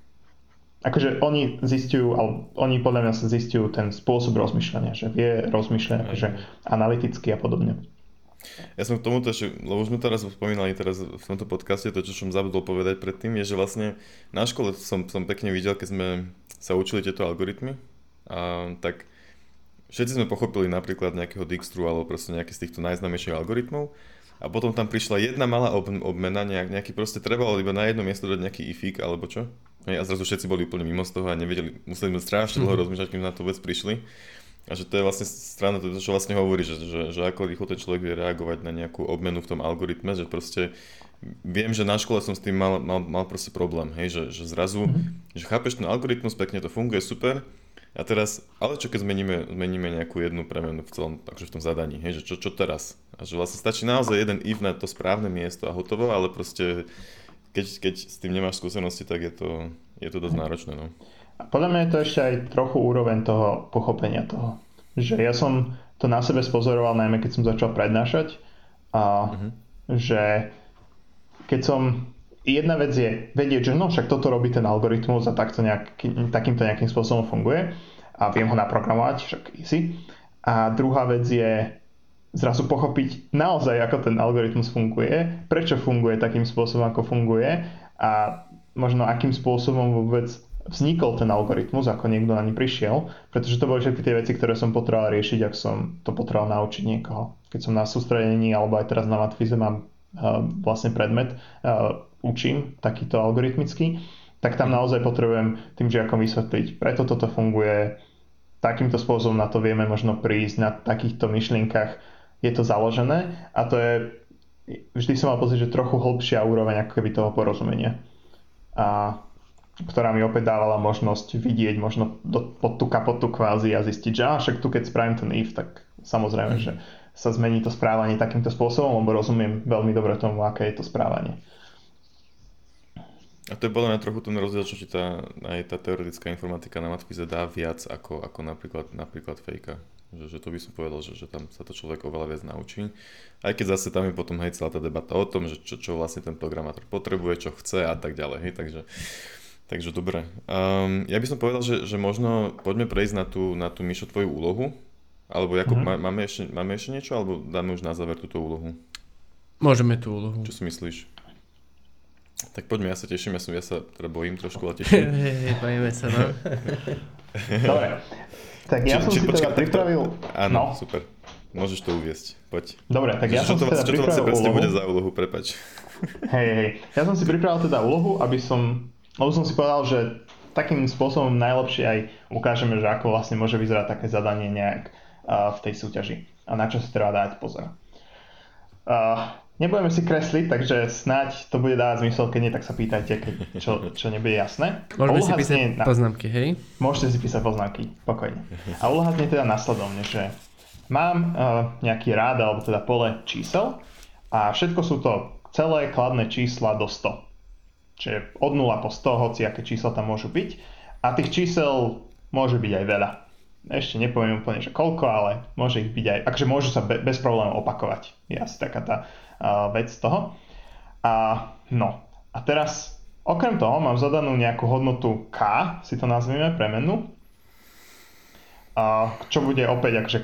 akože oni zistujú, ale oni podľa mňa sa zistujú ten spôsob rozmýšľania, že vie rozmýšľať akože analyticky a podobne. Ja som k tomuto ešte, lebo už sme to raz spomínali teraz v tomto podcaste, to čo som zabudol povedať predtým, je, že vlastne na škole som, som pekne videl, keď sme sa učili tieto algoritmy, a, tak všetci sme pochopili napríklad nejakého Dijkstru alebo proste nejaký z týchto najznámejších algoritmov a potom tam prišla jedna malá ob- obmena, nejak, nejaký proste trebalo iba na jedno miesto dať nejaký ifik alebo čo. Hej, a zrazu všetci boli úplne mimo z toho a nevedeli, museli sme strašne dlho mm-hmm. rozmýšľať, kým na to vec prišli. A že to je vlastne strana, to, čo vlastne hovorí, že, že, že ako rýchlo ten človek vie reagovať na nejakú obmenu v tom algoritme, že proste viem, že na škole som s tým mal, mal, mal proste problém, hej, že, že zrazu, mm-hmm. že chápeš ten algoritmus, pekne to funguje, super, a teraz, ale čo keď zmeníme, zmeníme nejakú jednu premenu v celom, takže v tom zadaní, hej, že čo, čo teraz? A že vlastne stačí naozaj jeden if na to správne miesto a hotovo, ale proste keď, keď s tým nemáš skúsenosti, tak je to, je to dosť náročné. No. A podľa mňa je to ešte aj trochu úroveň toho pochopenia toho. Že ja som to na sebe spozoroval najmä keď som začal prednášať a uh-huh. že keď som jedna vec je vedieť, že no však toto robí ten algoritmus a takto nejaký, takýmto nejakým spôsobom funguje a viem ho naprogramovať, však easy. A druhá vec je zrazu pochopiť naozaj, ako ten algoritmus funguje, prečo funguje takým spôsobom, ako funguje a možno akým spôsobom vôbec vznikol ten algoritmus, ako niekto na ní prišiel, pretože to boli všetky tie veci, ktoré som potreboval riešiť, ak som to potreboval naučiť niekoho. Keď som na sústredení alebo aj teraz na matfize mám uh, vlastne predmet, uh, učím takýto algoritmický, tak tam mhm. naozaj potrebujem tým žiakom vysvetliť, preto toto funguje, takýmto spôsobom na to vieme možno prísť, na takýchto myšlienkach je to založené a to je, vždy som mal pocit, že trochu hlbšia úroveň ako keby toho porozumenia. A ktorá mi opäť dávala možnosť vidieť možno do, pod tú kapotu kvázi a zistiť, že á, však tu keď spravím ten if, tak samozrejme, mm. že sa zmení to správanie takýmto spôsobom, lebo rozumiem veľmi dobre tomu, aké je to správanie. A to je podľa mňa trochu ten rozdiel, čo ti tá, aj tá teoretická informatika na matfize dá viac ako, ako napríklad, napríklad fejka. Že, že to by som povedal, že, že tam sa to človek oveľa viac naučí. Aj keď zase tam je potom hej celá tá debata o tom, že čo, čo vlastne ten programátor potrebuje, čo chce a tak ďalej. Hej, takže, takže dobre. Um, ja by som povedal, že, že možno poďme prejsť na tú, na tú Mišo tvoju úlohu. Alebo Jakub, mm-hmm. máme, ešte, máme ešte niečo, alebo dáme už na záver túto úlohu? Môžeme tú úlohu. Čo si myslíš? Tak poďme, ja sa teším, ja, som, ja sa teda bojím trošku, ale teším. Bojíme sa, no. Dobre, tak ja či, som či, si počka, teda pripravil... Áno, no. super. Môžeš to uviesť, poď. Dobre, tak ja čo som to, si teda čo to vlastne presne bude za úlohu, prepač. Hej, hej, ja som si pripravil teda úlohu, aby som, lebo som si povedal, že takým spôsobom najlepšie aj ukážeme, že ako vlastne môže vyzerať také zadanie nejak uh, v tej súťaži a na čo si treba dať pozor. Uh, Nebudeme si kresliť, takže snáď to bude dávať zmysel, keď nie, tak sa pýtajte, keď čo, čo nebude jasné. Môžeme si písať na... poznámky, hej? Môžete si písať poznámky, pokojne. A úloha znie teda nasledovne, že mám uh, nejaký rád, alebo teda pole čísel a všetko sú to celé kladné čísla do 100. Čiže od 0 po 100, hoci aké čísla tam môžu byť. A tých čísel môže byť aj veľa. Ešte nepoviem úplne, že koľko, ale môže ich byť aj, akože môžu sa be, bez problémov opakovať. Je asi taká tá vec z toho. A no, a teraz okrem toho mám zadanú nejakú hodnotu k, si to nazvime, premenu, a čo bude opäť akože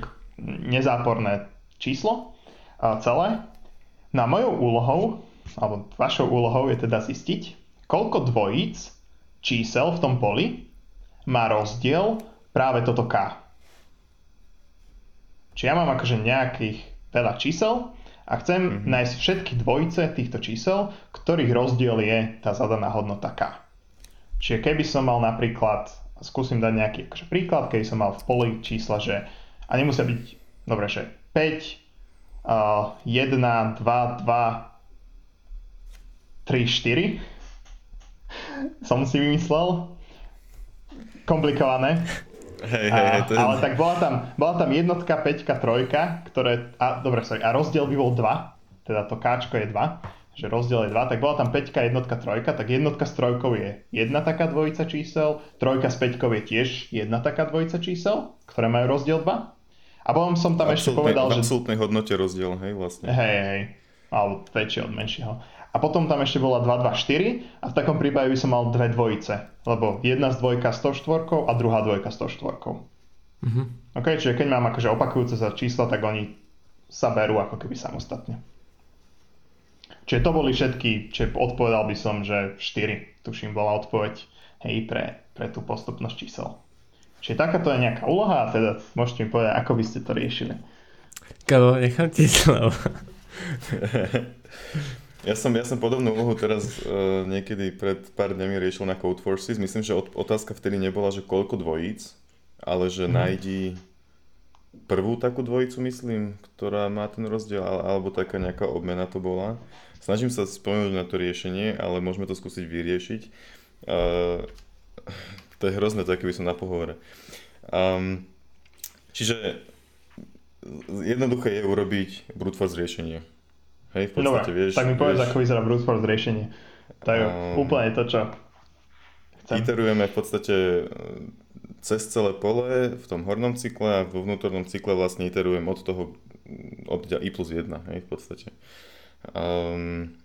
nezáporné číslo a celé. Na no mojou úlohou, alebo vašou úlohou je teda zistiť, koľko dvojíc čísel v tom poli má rozdiel práve toto k. Čiže ja mám akože nejakých veľa čísel a chcem mm-hmm. nájsť všetky dvojice týchto čísel, ktorých rozdiel je tá zadaná hodnota k. Čiže keby som mal napríklad, skúsim dať nejaký akože príklad, keby som mal v poli čísla, že, a nemusia byť, dobre, že 5, uh, 1, 2, 2, 3, 4, som si vymyslel, komplikované. Hej, hej, hej, to je... Ale tak bola tam, bola tam jednotka, peťka, trojka, ktoré, a, dobre, sorry, a rozdiel by bol 2, teda to káčko je 2, že rozdiel je 2, tak bola tam peťka, jednotka, trojka, tak jednotka s trojkou je jedna taká dvojica čísel, trojka s peťkou je tiež jedna taká dvojica čísel, ktoré majú rozdiel 2. A potom som tam ešte povedal, že... V absolútnej hodnote rozdiel, hej, vlastne. Hej, hej, alebo väčšie od menšieho. A potom tam ešte bola 2, 2, 4 a v takom prípade by som mal dve dvojice, lebo jedna z dvojka 104 a druhá dvojka 104. Mm-hmm. OK, čiže keď mám akože opakujúce sa čísla, tak oni sa berú ako keby samostatne. Čiže to boli všetky, čiže odpovedal by som, že 4, tuším, bola odpoveď hej, pre, pre tú postupnosť čísel. Čiže takáto je nejaká úloha a teda môžete mi povedať, ako by ste to riešili. Kalo, nechám ti slovo. ja, som, ja som podobnú úlohu teraz uh, niekedy pred pár dňami riešil na Code Forces. Myslím, že otázka vtedy nebola, že koľko dvojíc, ale že hmm. nájdi prvú takú dvojicu, myslím, ktorá má ten rozdiel, alebo taká nejaká obmena to bola. Snažím sa spomenúť na to riešenie, ale môžeme to skúsiť vyriešiť. Uh, to je hrozné, to by som na pohovore. Um, čiže jednoduché je urobiť brute force riešenie. Hej, v podstate Dobre, vieš... tak mi povedz, ako vyzerá brute force riešenie. To je um, úplne to, čo chcem. Iterujeme v podstate e, cez celé pole v tom hornom cykle a vo vnútornom cykle vlastne iterujem od toho od i plus 1, hej, v podstate. Um,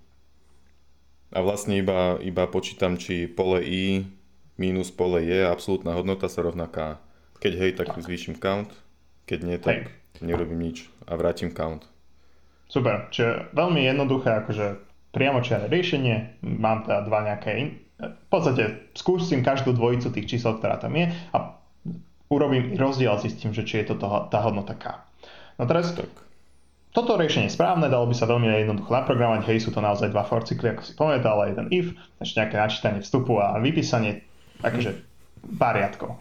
a vlastne iba, iba počítam, či pole i minus pole je, absolútna hodnota sa rovná k. Keď hej, tak zvýšim count, keď nie, tak hej. nerobím nič a vrátim count. Super, čiže veľmi jednoduché, akože priamočiare riešenie, mám teda dva nejaké, in... v podstate skúsim každú dvojicu tých čísel, ktorá tam je a urobím rozdiel a zistím, že či je to toho, tá hodnota K. No teraz, tak. toto riešenie je správne, dalo by sa veľmi jednoducho naprogramovať, hej, sú to naozaj dva for cykly, ako si ale jeden if, ešte nejaké načítanie vstupu a vypísanie akože pár riadkov.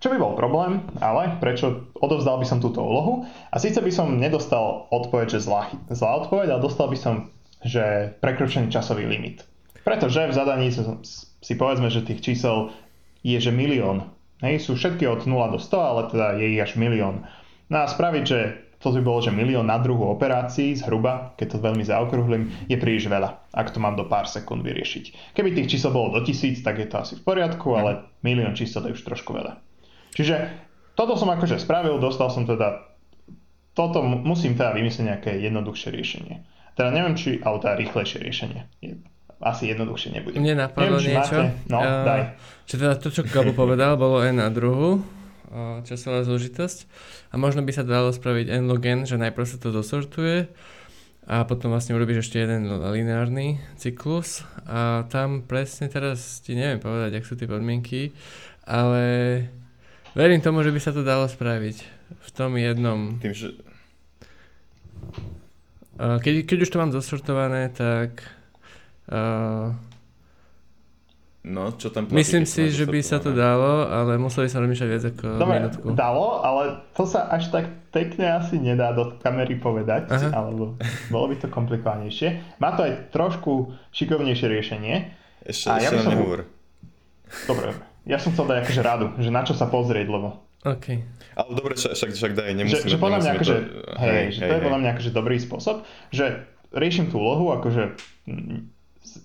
Čo by bol problém, ale prečo odovzdal by som túto úlohu a síce by som nedostal odpoveď, že zlá, zlá odpoveď, ale dostal by som, že prekročený časový limit. Pretože v zadaní si povedzme, že tých čísel je, že milión. Hej, sú všetky od 0 do 100, ale teda je ich až milión. No a spraviť, že to by bolo, že milión na druhú operácií zhruba, keď to veľmi zaokrúhlim, je príliš veľa, ak to mám do pár sekúnd vyriešiť. Keby tých čísel bolo do tisíc, tak je to asi v poriadku, ale milión čísel je už trošku veľa. Čiže toto som akože spravil, dostal som teda, toto musím teda vymyslieť nejaké jednoduchšie riešenie. Teda neviem, či, ale teda rýchlejšie riešenie. Asi jednoduchšie nebude. Mne napadlo neviem, niečo. Máte, no, uh, daj. Čo teda to, čo Gabo povedal, bolo aj na druhú časová zložitosť. A možno by sa dalo spraviť n-log-n, že najprv sa to dosortuje a potom vlastne urobíš ešte jeden lineárny cyklus a tam presne teraz ti neviem povedať, ak sú tie podmienky, ale verím tomu, že by sa to dalo spraviť v tom jednom. Tým, že... Keď, keď už to mám dosortované, tak uh, No, čo tam platí, Myslím si, že by sa to dalo, ale museli sa rozmýšľať viac ako Dobre, minútku. dalo, ale to sa až tak pekne asi nedá do kamery povedať, Aha. alebo bolo by to komplikovanejšie. Má to aj trošku šikovnejšie riešenie. Ešte, a ešte ja som... nehovor. Dobre, ja som chcel dať akože radu, že na čo sa pozrieť, lebo... OK. Ale dobre, však, však daj, nemusíme... Že, že podľa mňa akože, to... hej, hej, že hej, to je podľa mňa akože dobrý spôsob, že riešim tú úlohu, akože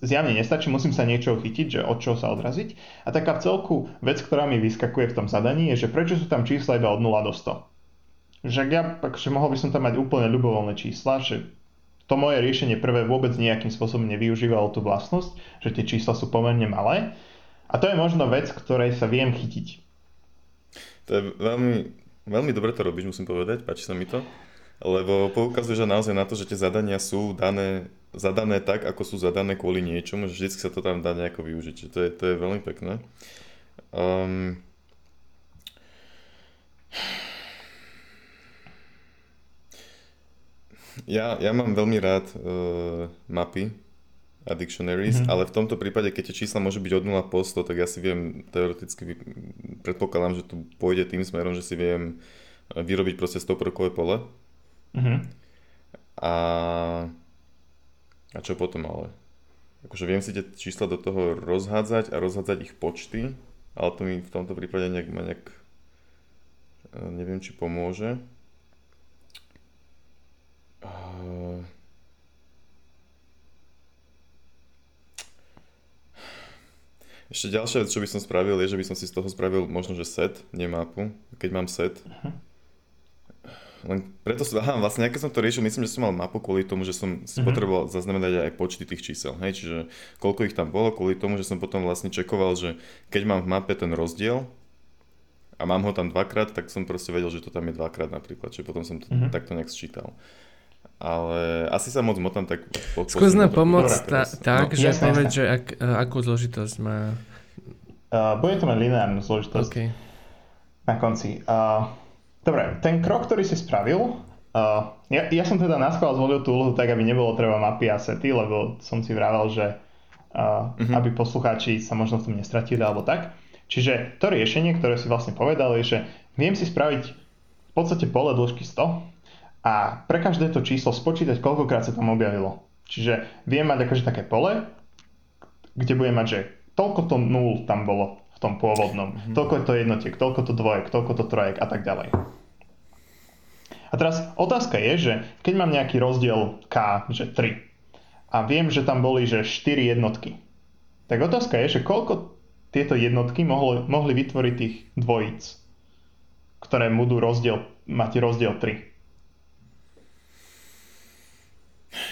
zjavne nestačí, musím sa niečo chytiť, že od čoho sa odraziť. A taká v celku vec, ktorá mi vyskakuje v tom zadaní, je, že prečo sú tam čísla iba od 0 do 100. Že ja, akože mohol by som tam mať úplne ľubovoľné čísla, že to moje riešenie prvé vôbec nejakým spôsobom nevyužívalo tú vlastnosť, že tie čísla sú pomerne malé. A to je možno vec, ktorej sa viem chytiť. To je veľmi, veľmi dobre to robíš, musím povedať, páči sa mi to. Lebo poukazuje naozaj na to, že tie zadania sú dané zadané tak, ako sú zadané kvôli niečomu, že vždy sa to tam dá nejako využiť. To je, to je veľmi pekné. Um, ja, ja mám veľmi rád uh, mapy a dictionaries, mm-hmm. ale v tomto prípade, keď tie čísla môžu byť od 0 po 100, tak ja si viem teoreticky, predpokladám, že tu pôjde tým smerom, že si viem vyrobiť proste 100 prvkové pole. Mm-hmm. A a čo potom ale? Akože viem si tie čísla do toho rozhádzať a rozhádzať ich počty, ale to mi v tomto prípade nejak, ma nejak e, neviem, či pomôže. Ešte ďalšia vec, čo by som spravil, je, že by som si z toho spravil možno, že set, nie mapu. Keď mám set, uh-huh len preto som, aha, vlastne, keď som to riešil, myslím, že som mal mapu kvôli tomu, že som si mm-hmm. potreboval zaznamenať aj počty tých čísel, hej, čiže koľko ich tam bolo, kvôli tomu, že som potom vlastne čekoval, že keď mám v mape ten rozdiel a mám ho tam dvakrát, tak som proste vedel, že to tam je dvakrát napríklad, čiže potom som to mm-hmm. takto nejak sčítal. Ale asi sa moc motám tak... Skús nám pomôcť ta, tak, no, že povedz, že ak, akú zložitosť má... Uh, bude to mať lineárnu zložitosť. Okay. na konci. Uh, dobre, ten krok, ktorý si spravil, uh, ja, ja som teda na zvolil tú úlohu tak, aby nebolo treba mapy a sety, lebo som si vravel, že uh, uh-huh. aby poslucháči sa možno v tom nestratili alebo tak. Čiže to riešenie, ktoré si vlastne povedal, je, že viem si spraviť v podstate pole dĺžky 100 a pre každé to číslo spočítať, koľkokrát sa tam objavilo. Čiže viem mať akože také pole, kde budem mať, že toľko to nul tam bolo v tom pôvodnom, mm-hmm. toľko je to jednotiek, toľko to dvojek, toľko to trojek a tak ďalej. A teraz otázka je, že keď mám nejaký rozdiel K, že 3, a viem, že tam boli, že 4 jednotky, tak otázka je, že koľko tieto jednotky mohli, mohli vytvoriť tých dvojíc, ktoré budú rozdiel, mať rozdiel 3.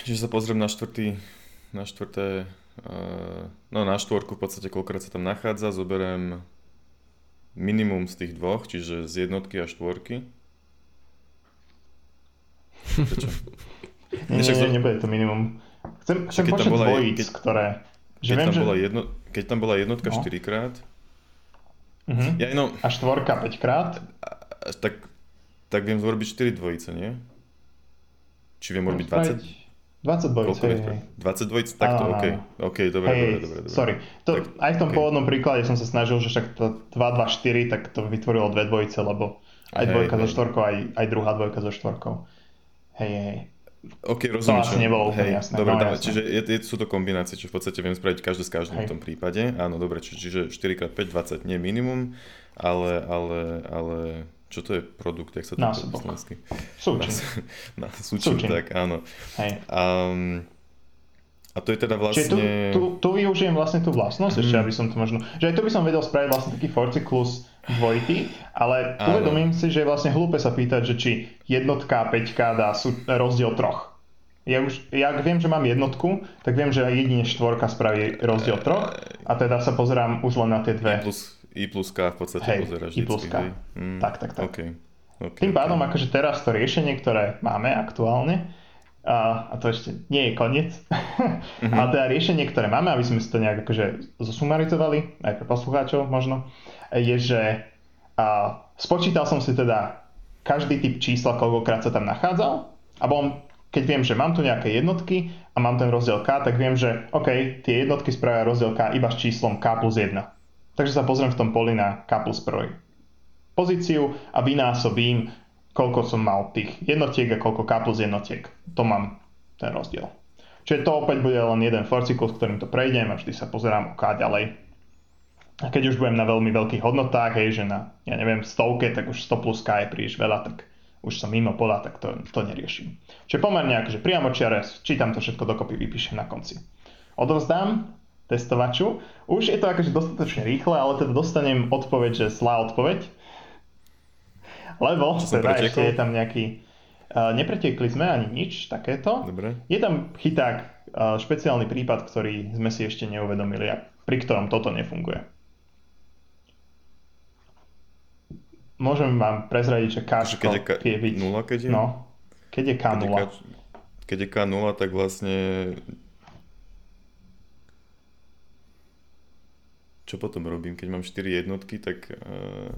Čiže sa pozriem na štvrtý, na štvrté, uh, no na štvorku v podstate koľkokrát sa tam nachádza, zoberiem minimum z tých dvoch, čiže z jednotky a štvorky. Prečo? nie, nie, nebude to minimum. Chcem, chcem počet dvojíc, keď, ktoré... Že keď, viem, tam že... bola jedno, keď tam bola jednotka no. 4 krát, uh-huh. ja, no, a štvorka 5 krát, tak, tak viem zrobiť 4 dvojice, nie? Či viem robiť 20? 20 dvojic, hej, hej. 20 dvojic, takto, OK. OK, dobre, hej, dobre, dobre, dobre. Sorry. To, tak, aj v tom okay. pôvodnom príklade som sa snažil, že však to 2, 2, 4, tak to vytvorilo dve dvojice, lebo aj hej, dvojka hej. so štvorkou, aj, aj druhá dvojka so štvorkou. Hej, hej. OK, rozumiem. To asi nebolo úplne jasné. Dobre, no, jasné. čiže je, je, sú to kombinácie, čiže v podstate viem spraviť každé s každým hej. v tom prípade. Áno, dobre, čiže 4x5, 20 nie minimum, ale, ale, ale čo to je produkt, jak sa to po slovensky? Súčin. Na, súčin, súčin, tak áno. Hej. Um, a to je teda vlastne... Čiže tu, tu, tu využijem vlastne tú vlastnosť, mm. ešte aby som to možno... Že aj tu by som vedel spraviť vlastne taký forcyklus dvojitý, ale áno. uvedomím si, že je vlastne hlúpe sa pýtať, že či jednotka a peťka dá sú, rozdiel troch. Ja už, ja viem, že mám jednotku, tak viem, že jedine štvorka spraví rozdiel troch a teda sa pozerám už len na tie dve. Plus i plus K v podstate hej, pozeráš I plus K. Mm, tak, tak, tak. Okay. Okay, Tým pádom okay. akože teraz to riešenie, ktoré máme aktuálne, a, a to ešte nie je koniec, mm-hmm. ale teda riešenie, ktoré máme, aby sme si to nejak akože zosumarizovali, aj pre poslucháčov možno, je, že a, spočítal som si teda každý typ čísla, koľkokrát sa tam nachádzal a bol, keď viem, že mám tu nejaké jednotky a mám ten rozdiel k, tak viem, že OK, tie jednotky spravia rozdiel k iba s číslom k plus 1. Takže sa pozriem v tom poli na couple prvej pozíciu a vynásobím, koľko som mal tých jednotiek a koľko K plus jednotiek. To mám ten rozdiel. Čiže to opäť bude len jeden forcyklus, ktorým to prejdem a vždy sa pozerám o K ďalej. A keď už budem na veľmi veľkých hodnotách, hej, že na, ja neviem, stovke, tak už 100 plus K je príliš veľa, tak už som mimo pola, tak to, to neriešim. Čiže pomerne akože priamo čiare, čítam to všetko dokopy, vypíšem na konci. Odovzdám testovaču. Už je to akože dostatočne rýchle, ale teda dostanem odpoveď, že zlá odpoveď. Lebo teda ešte je tam nejaký... Uh, nepretiekli sme ani nič takéto. Dobre. Je tam chyták, uh, špeciálny prípad, ktorý sme si ešte neuvedomili a pri ktorom toto nefunguje. Môžem vám prezradiť, že K keď je K- vie byť... 0, keď je? No, keď je K 0. Keď je K, keď je K 0, tak vlastne čo potom robím, keď mám 4 jednotky, tak... Uh...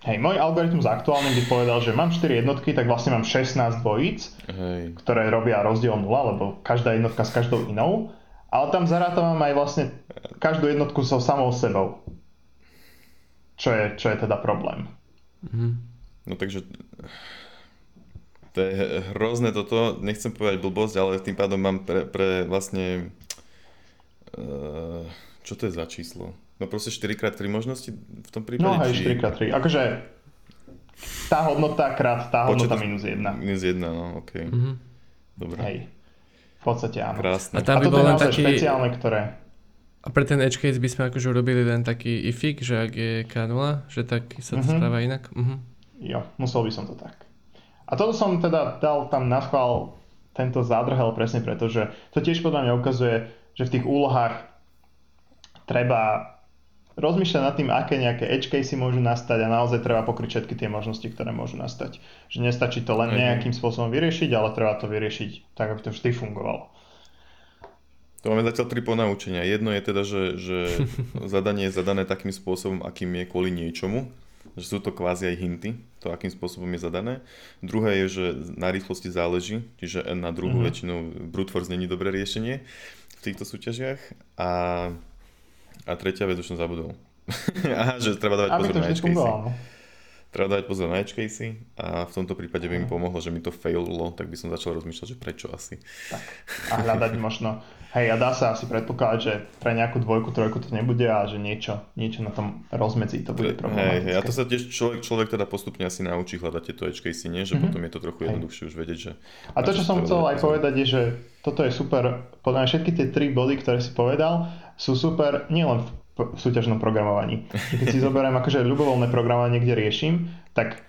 Hej, môj algoritmus aktuálne by povedal, že mám 4 jednotky, tak vlastne mám 16 dvojíc, Hej. ktoré robia rozdiel 0, lebo každá jednotka s každou inou. Ale tam zarátavam aj vlastne každú jednotku so samou sebou. Čo je, čo je teda problém. Mhm. No takže to je hrozné toto, nechcem povedať blbosť, ale tým pádom mám pre, pre vlastne uh, čo to je za číslo? No proste 4x3 možnosti v tom prípade? No hej, či... 4x3. Akože tá hodnota krát tá hodnota Počet... minus 1. Minus 1, no ok. Mm-hmm. Dobre. Hej. V podstate áno. Krásne. A tam by bol len taký... špeciálne, ktoré... A pre ten edge case by sme akože urobili len taký ifik, že ak je K0, že tak sa to mm-hmm. správa inak? Mm-hmm. Jo, musel by som to tak. A toto som teda dal tam na schvál tento zádrhel presne preto, že to tiež podľa mňa ukazuje, že v tých úlohách treba rozmýšľať nad tým, aké nejaké edge casey môžu nastať a naozaj treba pokryť všetky tie možnosti, ktoré môžu nastať. Že nestačí to len nejakým spôsobom vyriešiť, ale treba to vyriešiť tak, aby to vždy fungovalo. To máme zatiaľ tri ponaučenia. Jedno je teda, že, že zadanie je zadané takým spôsobom, akým je kvôli niečomu. že sú to kvázi aj hinty, to akým spôsobom je zadané. Druhé je, že na rýchlosti záleží, čiže na druhú mm-hmm. väčšinou brute force není dobré riešenie v týchto súťažiach. A, a tretia vec už som zabudol. Aha, že treba dávať pozor na edge Treba dávať pozor na casey a v tomto prípade by mi pomohlo, že mi to faillo, tak by som začal rozmýšľať, že prečo asi. Tak. A hľadať možno Hej, a dá sa asi predpokladať, že pre nejakú dvojku, trojku to nebude a že niečo, niečo na tom rozmedzi to bude problematické. Hej, a to sa tiež človek, človek teda postupne asi naučí hľadať tieto si nie? Že mm-hmm. potom je to trochu jednoduchšie už vedieť, že... A to, čo som chcel aj povedať, je, že toto je super, podľa všetky tie tri body, ktoré si povedal, sú super nielen v súťažnom programovaní. Keď si zoberiem akože ľubovoľné programovanie, kde riešim, tak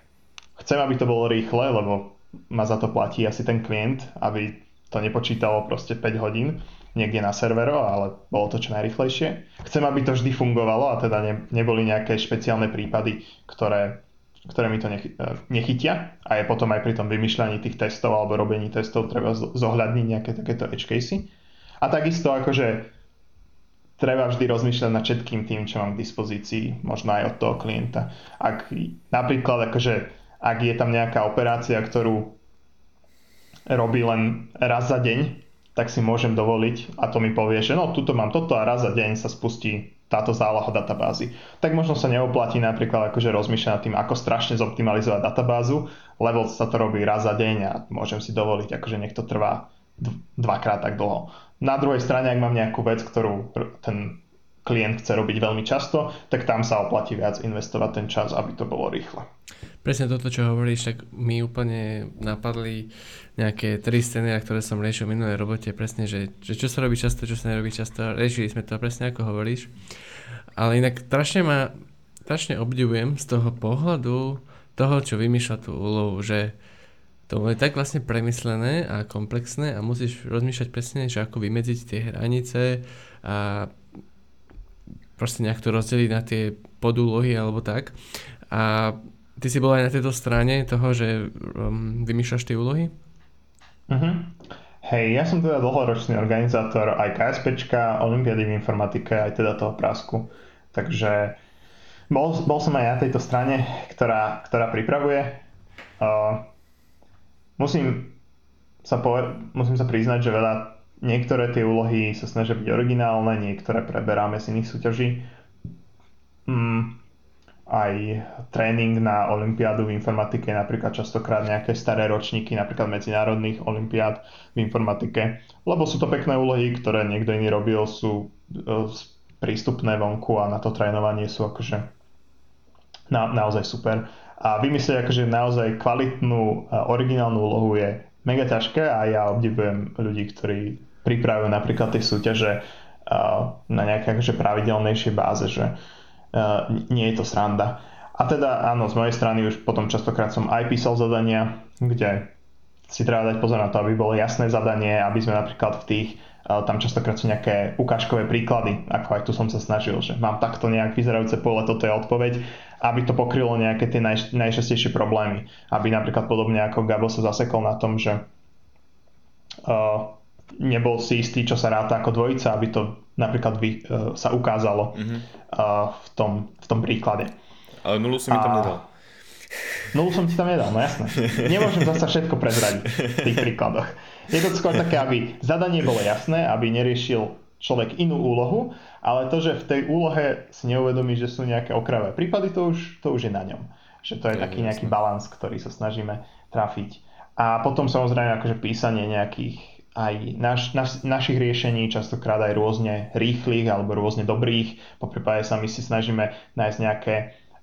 chcem, aby to bolo rýchle, lebo ma za to platí asi ten klient, aby to nepočítalo proste 5 hodín niekde na servero, ale bolo to čo najrychlejšie. Chcem, aby to vždy fungovalo a teda ne, neboli nejaké špeciálne prípady, ktoré, ktoré mi to nechy, e, nechytia a je potom aj pri tom vymýšľaní tých testov alebo robení testov treba zohľadniť nejaké takéto edge casey. A takisto akože treba vždy rozmýšľať nad všetkým tým, čo mám k dispozícii, možno aj od toho klienta. Ak napríklad akože ak je tam nejaká operácia, ktorú robí len raz za deň, tak si môžem dovoliť a to mi povie, že no tuto mám toto a raz za deň sa spustí táto záloha databázy. Tak možno sa neoplatí napríklad akože rozmýšľať nad tým, ako strašne zoptimalizovať databázu, lebo sa to robí raz za deň a môžem si dovoliť, akože nech to trvá dvakrát tak dlho. Na druhej strane, ak mám nejakú vec, ktorú ten klient chce robiť veľmi často, tak tam sa oplatí viac investovať ten čas, aby to bolo rýchle. Presne toto, čo hovoríš, tak mi úplne napadli nejaké tri scény, ktoré som riešil v minulej robote, presne, že, že čo sa robí často, čo sa nerobí často, riešili sme to presne ako hovoríš. Ale inak strašne ma, strašne obdivujem z toho pohľadu toho, čo vymýšľa tú úlohu, že to je tak vlastne premyslené a komplexné a musíš rozmýšľať presne, že ako vymedziť tie hranice a proste nejak to rozdeliť na tie podúlohy alebo tak. A Ty si bol aj na tejto strane toho, že um, vymýšľaš tie úlohy? Uh-huh. Hej, ja som teda dlhoročný organizátor aj KSPčka, Olympiady v informatike, aj teda toho prásku. Takže bol, bol som aj na tejto strane, ktorá, ktorá pripravuje. Uh, musím, sa poved- musím sa priznať, že veľa, niektoré tie úlohy sa snažia byť originálne, niektoré preberáme z iných súťaží. Mm, aj tréning na olympiádu v informatike, napríklad častokrát nejaké staré ročníky, napríklad medzinárodných olympiád v informatike, lebo sú to pekné úlohy, ktoré niekto iný robil, sú e, prístupné vonku a na to trénovanie sú akože na, naozaj super. A vymyslieť akože naozaj kvalitnú, originálnu úlohu je mega ťažké a ja obdivujem ľudí, ktorí pripravujú napríklad tie súťaže na nejaké akože pravidelnejšej báze, že nie je to sranda. A teda áno, z mojej strany už potom častokrát som aj písal zadania, kde si treba dať pozor na to, aby bolo jasné zadanie, aby sme napríklad v tých, tam častokrát sú nejaké ukážkové príklady, ako aj tu som sa snažil, že mám takto nejak vyzerajúce pole, toto je odpoveď, aby to pokrylo nejaké tie naj, najčastejšie problémy. Aby napríklad podobne ako Gabo sa zasekol na tom, že uh, nebol si istý, čo sa ráta ako dvojica, aby to napríklad by, uh, sa ukázalo mm-hmm. uh, v, tom, v tom príklade. Ale nulu si mi tam nedal. Nulu som ti tam nedal, no jasné. Nemôžem zase všetko prezradiť v tých príkladoch. Je to skôr také, aby zadanie bolo jasné, aby neriešil človek inú úlohu, ale to, že v tej úlohe si neuvedomí, že sú nejaké okrajové prípady, to už, to už je na ňom. Že to je, je taký jasné. nejaký balans, ktorý sa snažíme trafiť. A potom samozrejme akože písanie nejakých aj naš, naš, našich riešení, častokrát aj rôzne rýchlych alebo rôzne dobrých. Po prípade sa my si snažíme nájsť nejaké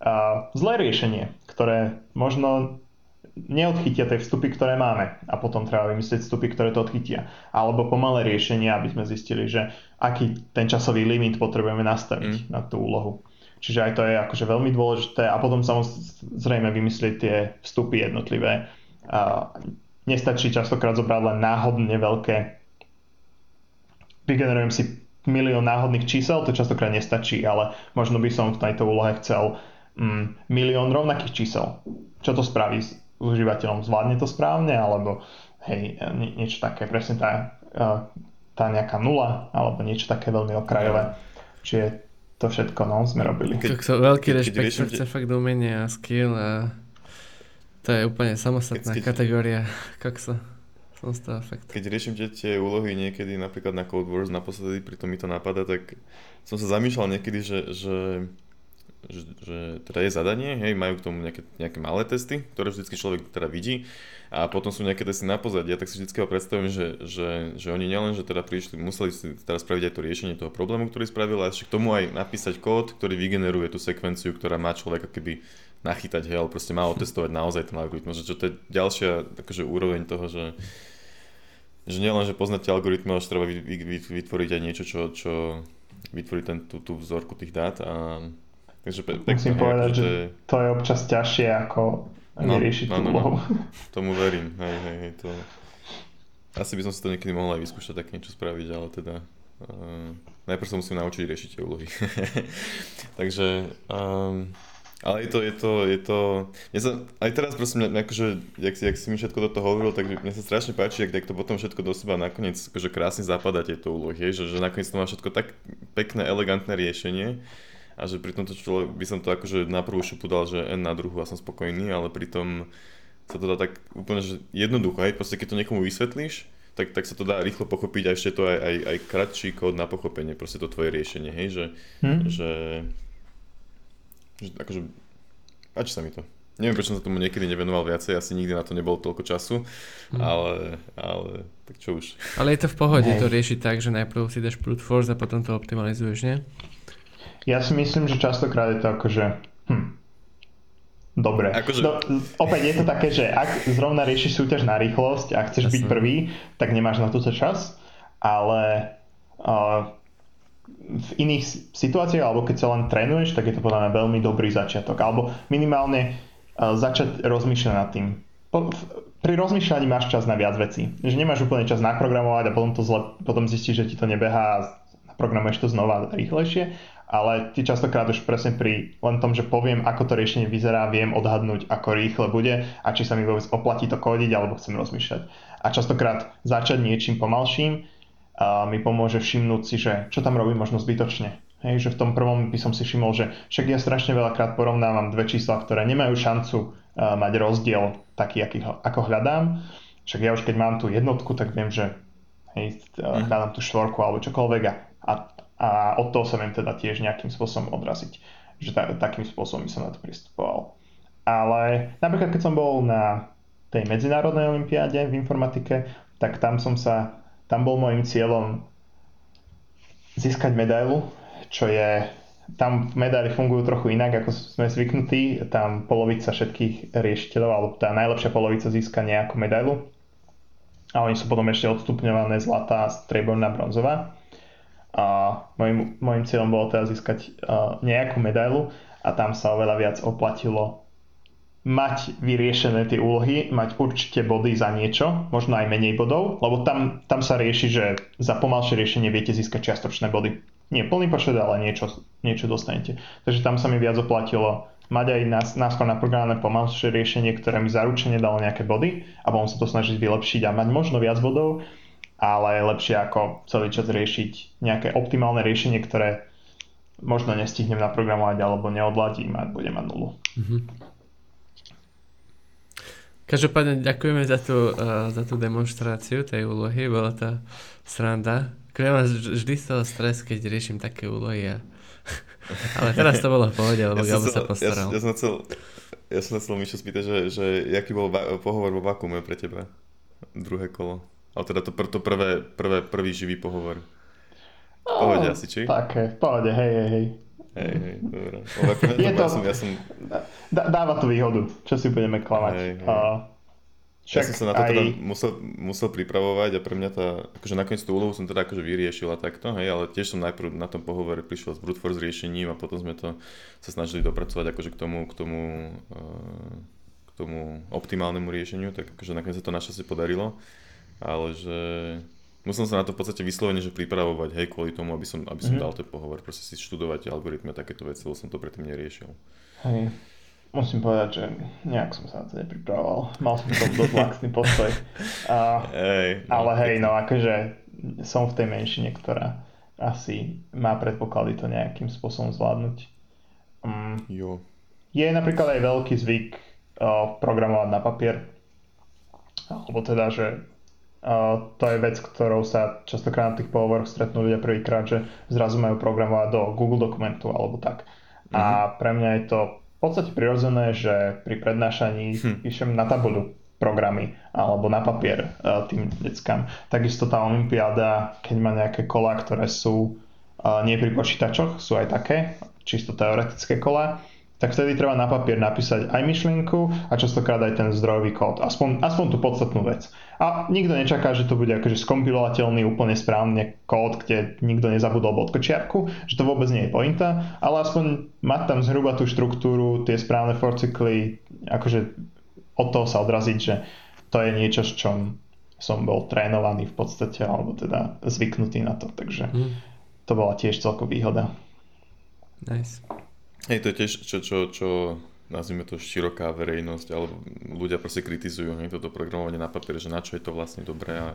uh, zlé riešenie, ktoré možno neodchytia tie vstupy, ktoré máme a potom treba vymyslieť vstupy, ktoré to odchytia. Alebo pomalé riešenie, aby sme zistili, že aký ten časový limit potrebujeme nastaviť mm. na tú úlohu. Čiže aj to je akože veľmi dôležité a potom samozrejme vymyslieť tie vstupy jednotlivé. Uh, nestačí častokrát zobrať len náhodne veľké vygenerujem si milión náhodných čísel, to častokrát nestačí, ale možno by som v tejto úlohe chcel mm, milión rovnakých čísel. Čo to spraví užívateľom? Zvládne to správne? Alebo hej, niečo také, presne tá, tá nejaká nula, alebo niečo také veľmi okrajové. Čiže to všetko no, sme robili. Keď, to veľký rešpekt, to chce fakt umenie a skill a to je úplne samostatná keď, kategória kaksa. Som z toho fakt. Keď riešim tie, úlohy niekedy napríklad na Code Wars naposledy, pri tom mi to napadá, tak som sa zamýšľal niekedy, že, že že, že teda je zadanie, hej, majú k tomu nejaké, nejaké malé testy, ktoré vždycky človek teda vidí a potom sú nejaké testy na pozadí. Ja tak si vždy predstavím, že, že, že oni nielen, že teda prišli, museli si teraz spraviť aj to riešenie toho problému, ktorý spravili, ale k tomu aj napísať kód, ktorý vygeneruje tú sekvenciu, ktorá má človeka keby nachytať, hej, ale proste má otestovať naozaj ten algoritmus, že to je ďalšia akože úroveň toho, že že nielen, že poznáte algoritmy, ale treba vytvoriť aj niečo, čo, čo vytvorí ten, tú, tú vzorku tých dát a Takže pe- pekne, Musím povedať, že to je občas ťažšie ako no, neriešiť no, tú no, no. Tomu verím, hej, hej, hej, to... Asi by som si to niekedy mohol aj vyskúšať tak niečo spraviť, ale teda... Uh, najprv sa musím naučiť riešiť tie úlohy. Takže... Um, ale je to, je to, je to, mne sa, aj teraz prosím, akože, jak, jak si mi všetko do toho hovoril, tak mne sa strašne páči, jak, jak to potom všetko do seba nakoniec akože krásne zapadá tieto úlohy, že, že nakoniec to má všetko tak pekné, elegantné riešenie, a že pri tomto človek by som to akože na prvú šupu dal, že N na druhú a som spokojný, ale pritom sa to dá tak úplne že jednoducho, hej, proste keď to niekomu vysvetlíš, tak, tak sa to dá rýchlo pochopiť a ešte to aj, aj, aj kratší kód na pochopenie, proste to tvoje riešenie, hej, že, hmm. že, že akože páči sa mi to. Neviem, prečo som sa tomu niekedy nevenoval viacej, asi nikdy na to nebolo toľko času, hmm. ale, ale tak čo už. Ale je to v pohode hey. to riešiť tak, že najprv si dáš brute force a potom to optimalizuješ, nie? Ja si myslím, že častokrát je to akože... Hm, dobre. Akože... No, opäť je to také, že ak zrovna riešiš súťaž na rýchlosť a chceš Jasne. byť prvý, tak nemáš na to čas, ale uh, v iných situáciách, alebo keď sa len trénuješ, tak je to podľa mňa veľmi dobrý začiatok. Alebo minimálne uh, začať rozmýšľať nad tým. Po, v, pri rozmýšľaní máš čas na viac vecí. Že nemáš úplne čas naprogramovať a potom, to zle, potom zistíš, že ti to nebeha a naprogramuješ to znova rýchlejšie ale ty častokrát už presne pri len tom, že poviem, ako to riešenie vyzerá, viem odhadnúť, ako rýchle bude a či sa mi vôbec oplatí to kódiť, alebo chcem rozmýšľať. A častokrát začať niečím pomalším uh, mi pomôže všimnúť si, že čo tam robím možno zbytočne. Hej, že v tom prvom by som si všimol, že však ja strašne veľakrát porovnávam dve čísla, ktoré nemajú šancu uh, mať rozdiel taký, aký ako hľadám. Však ja už keď mám tú jednotku, tak viem, že hej, uh, hľadám tú štvorku alebo čokoľvek a, a a od toho sa viem teda tiež nejakým spôsobom odraziť, že ta, takým spôsobom som na to pristupoval. Ale napríklad keď som bol na tej medzinárodnej olimpiáde v informatike, tak tam som sa, tam bol môjim cieľom získať medailu, čo je, tam medaily fungujú trochu inak, ako sme zvyknutí, tam polovica všetkých riešiteľov, alebo tá najlepšia polovica získa nejakú medailu. A oni sú potom ešte odstupňované zlatá, strieborná, bronzová a môjim, môjim cieľom bolo teda získať uh, nejakú medailu a tam sa oveľa viac oplatilo mať vyriešené tie úlohy, mať určite body za niečo, možno aj menej bodov, lebo tam, tam sa rieši, že za pomalšie riešenie viete získať čiastočné body. Nie plný počet, ale niečo, niečo dostanete. Takže tam sa mi viac oplatilo mať aj nás, náskôr naprogramované pomalšie riešenie, ktoré mi zaručene dalo nejaké body a budem sa to snažiť vylepšiť a mať možno viac bodov ale je lepšie ako celý čas riešiť nejaké optimálne riešenie, ktoré možno nestihnem naprogramovať alebo neodladím a budem mať nulu. Mm-hmm. Každopádne ďakujeme za tú, uh, za tú demonstráciu tej úlohy, bola to sranda. Ja mám vždy z toho stres, keď riešim také úlohy. A... Ale teraz to bolo v pohode, lebo ja Gabo sa postaral. Ja, ja, som chcel, ja som chcel Mišo spýtať, že, že jaký bol va- pohovor vo vakuume pre teba? Druhé kolo. Ale teda to, to prvé, prvé, prvý živý pohovor. V pohode asi, či? Také, v pohode, hej, hej, hej. Hej, hej, dobré. Je to, ja som, ja som... Dáva to výhodu, čo si budeme klamať. Hej, hej. Uh, ja som sa na to aj... teda musel, musel pripravovať a pre mňa tá, akože nakoniec tú úlohu som teda akože vyriešil a takto, hej, ale tiež som najprv na tom pohovore prišiel s brute force riešením a potom sme to sa snažili dopracovať akože k tomu, k tomu, uh, k tomu optimálnemu riešeniu, tak akože nakoniec sa to našťastie podarilo ale že musel som sa na to v podstate vyslovene, že pripravovať, hej, kvôli tomu, aby som, aby som mm-hmm. dal ten pohovor, proste si študovať algoritmy a takéto veci, lebo som to predtým neriešil. Hej, musím povedať, že nejak som sa na to nepripravoval. Mal som to dosť laxný postoj. A, hej, no, ale hej, no akože som v tej menšine, ktorá asi má predpoklady to nejakým spôsobom zvládnuť. Um, jo. Je napríklad aj veľký zvyk uh, programovať na papier. Alebo teda, že uh, to je vec, ktorou sa častokrát na tých pohovoroch stretnú ľudia prvýkrát, že zrazu majú programovať do Google dokumentu alebo tak. Mm-hmm. A mhm. pre mňa je to v podstate prirodzené, že pri prednášaní hm. píšem na tabuľu programy alebo na papier uh, tým deckám. Takisto tá Olympiáda, keď má nejaké kola, ktoré sú uh, nie pri počítačoch, sú aj také, čisto teoretické kola, tak vtedy treba na papier napísať aj myšlienku a častokrát aj ten zdrojový kód. Aspoň, aspoň tú podstatnú vec. A nikto nečaká, že to bude akože skompilovateľný úplne správne kód, kde nikto nezabudol bodkočiarku, že to vôbec nie je pointa, ale aspoň mať tam zhruba tú štruktúru, tie správne forcykly, akože od toho sa odraziť, že to je niečo, s čom som bol trénovaný v podstate, alebo teda zvyknutý na to, takže mm. to bola tiež celkom výhoda. Nice. Hej, to je tiež, čo, čo, čo nazvime to široká verejnosť, alebo ľudia proste kritizujú hej, toto programovanie na papier, že na čo je to vlastne dobré a,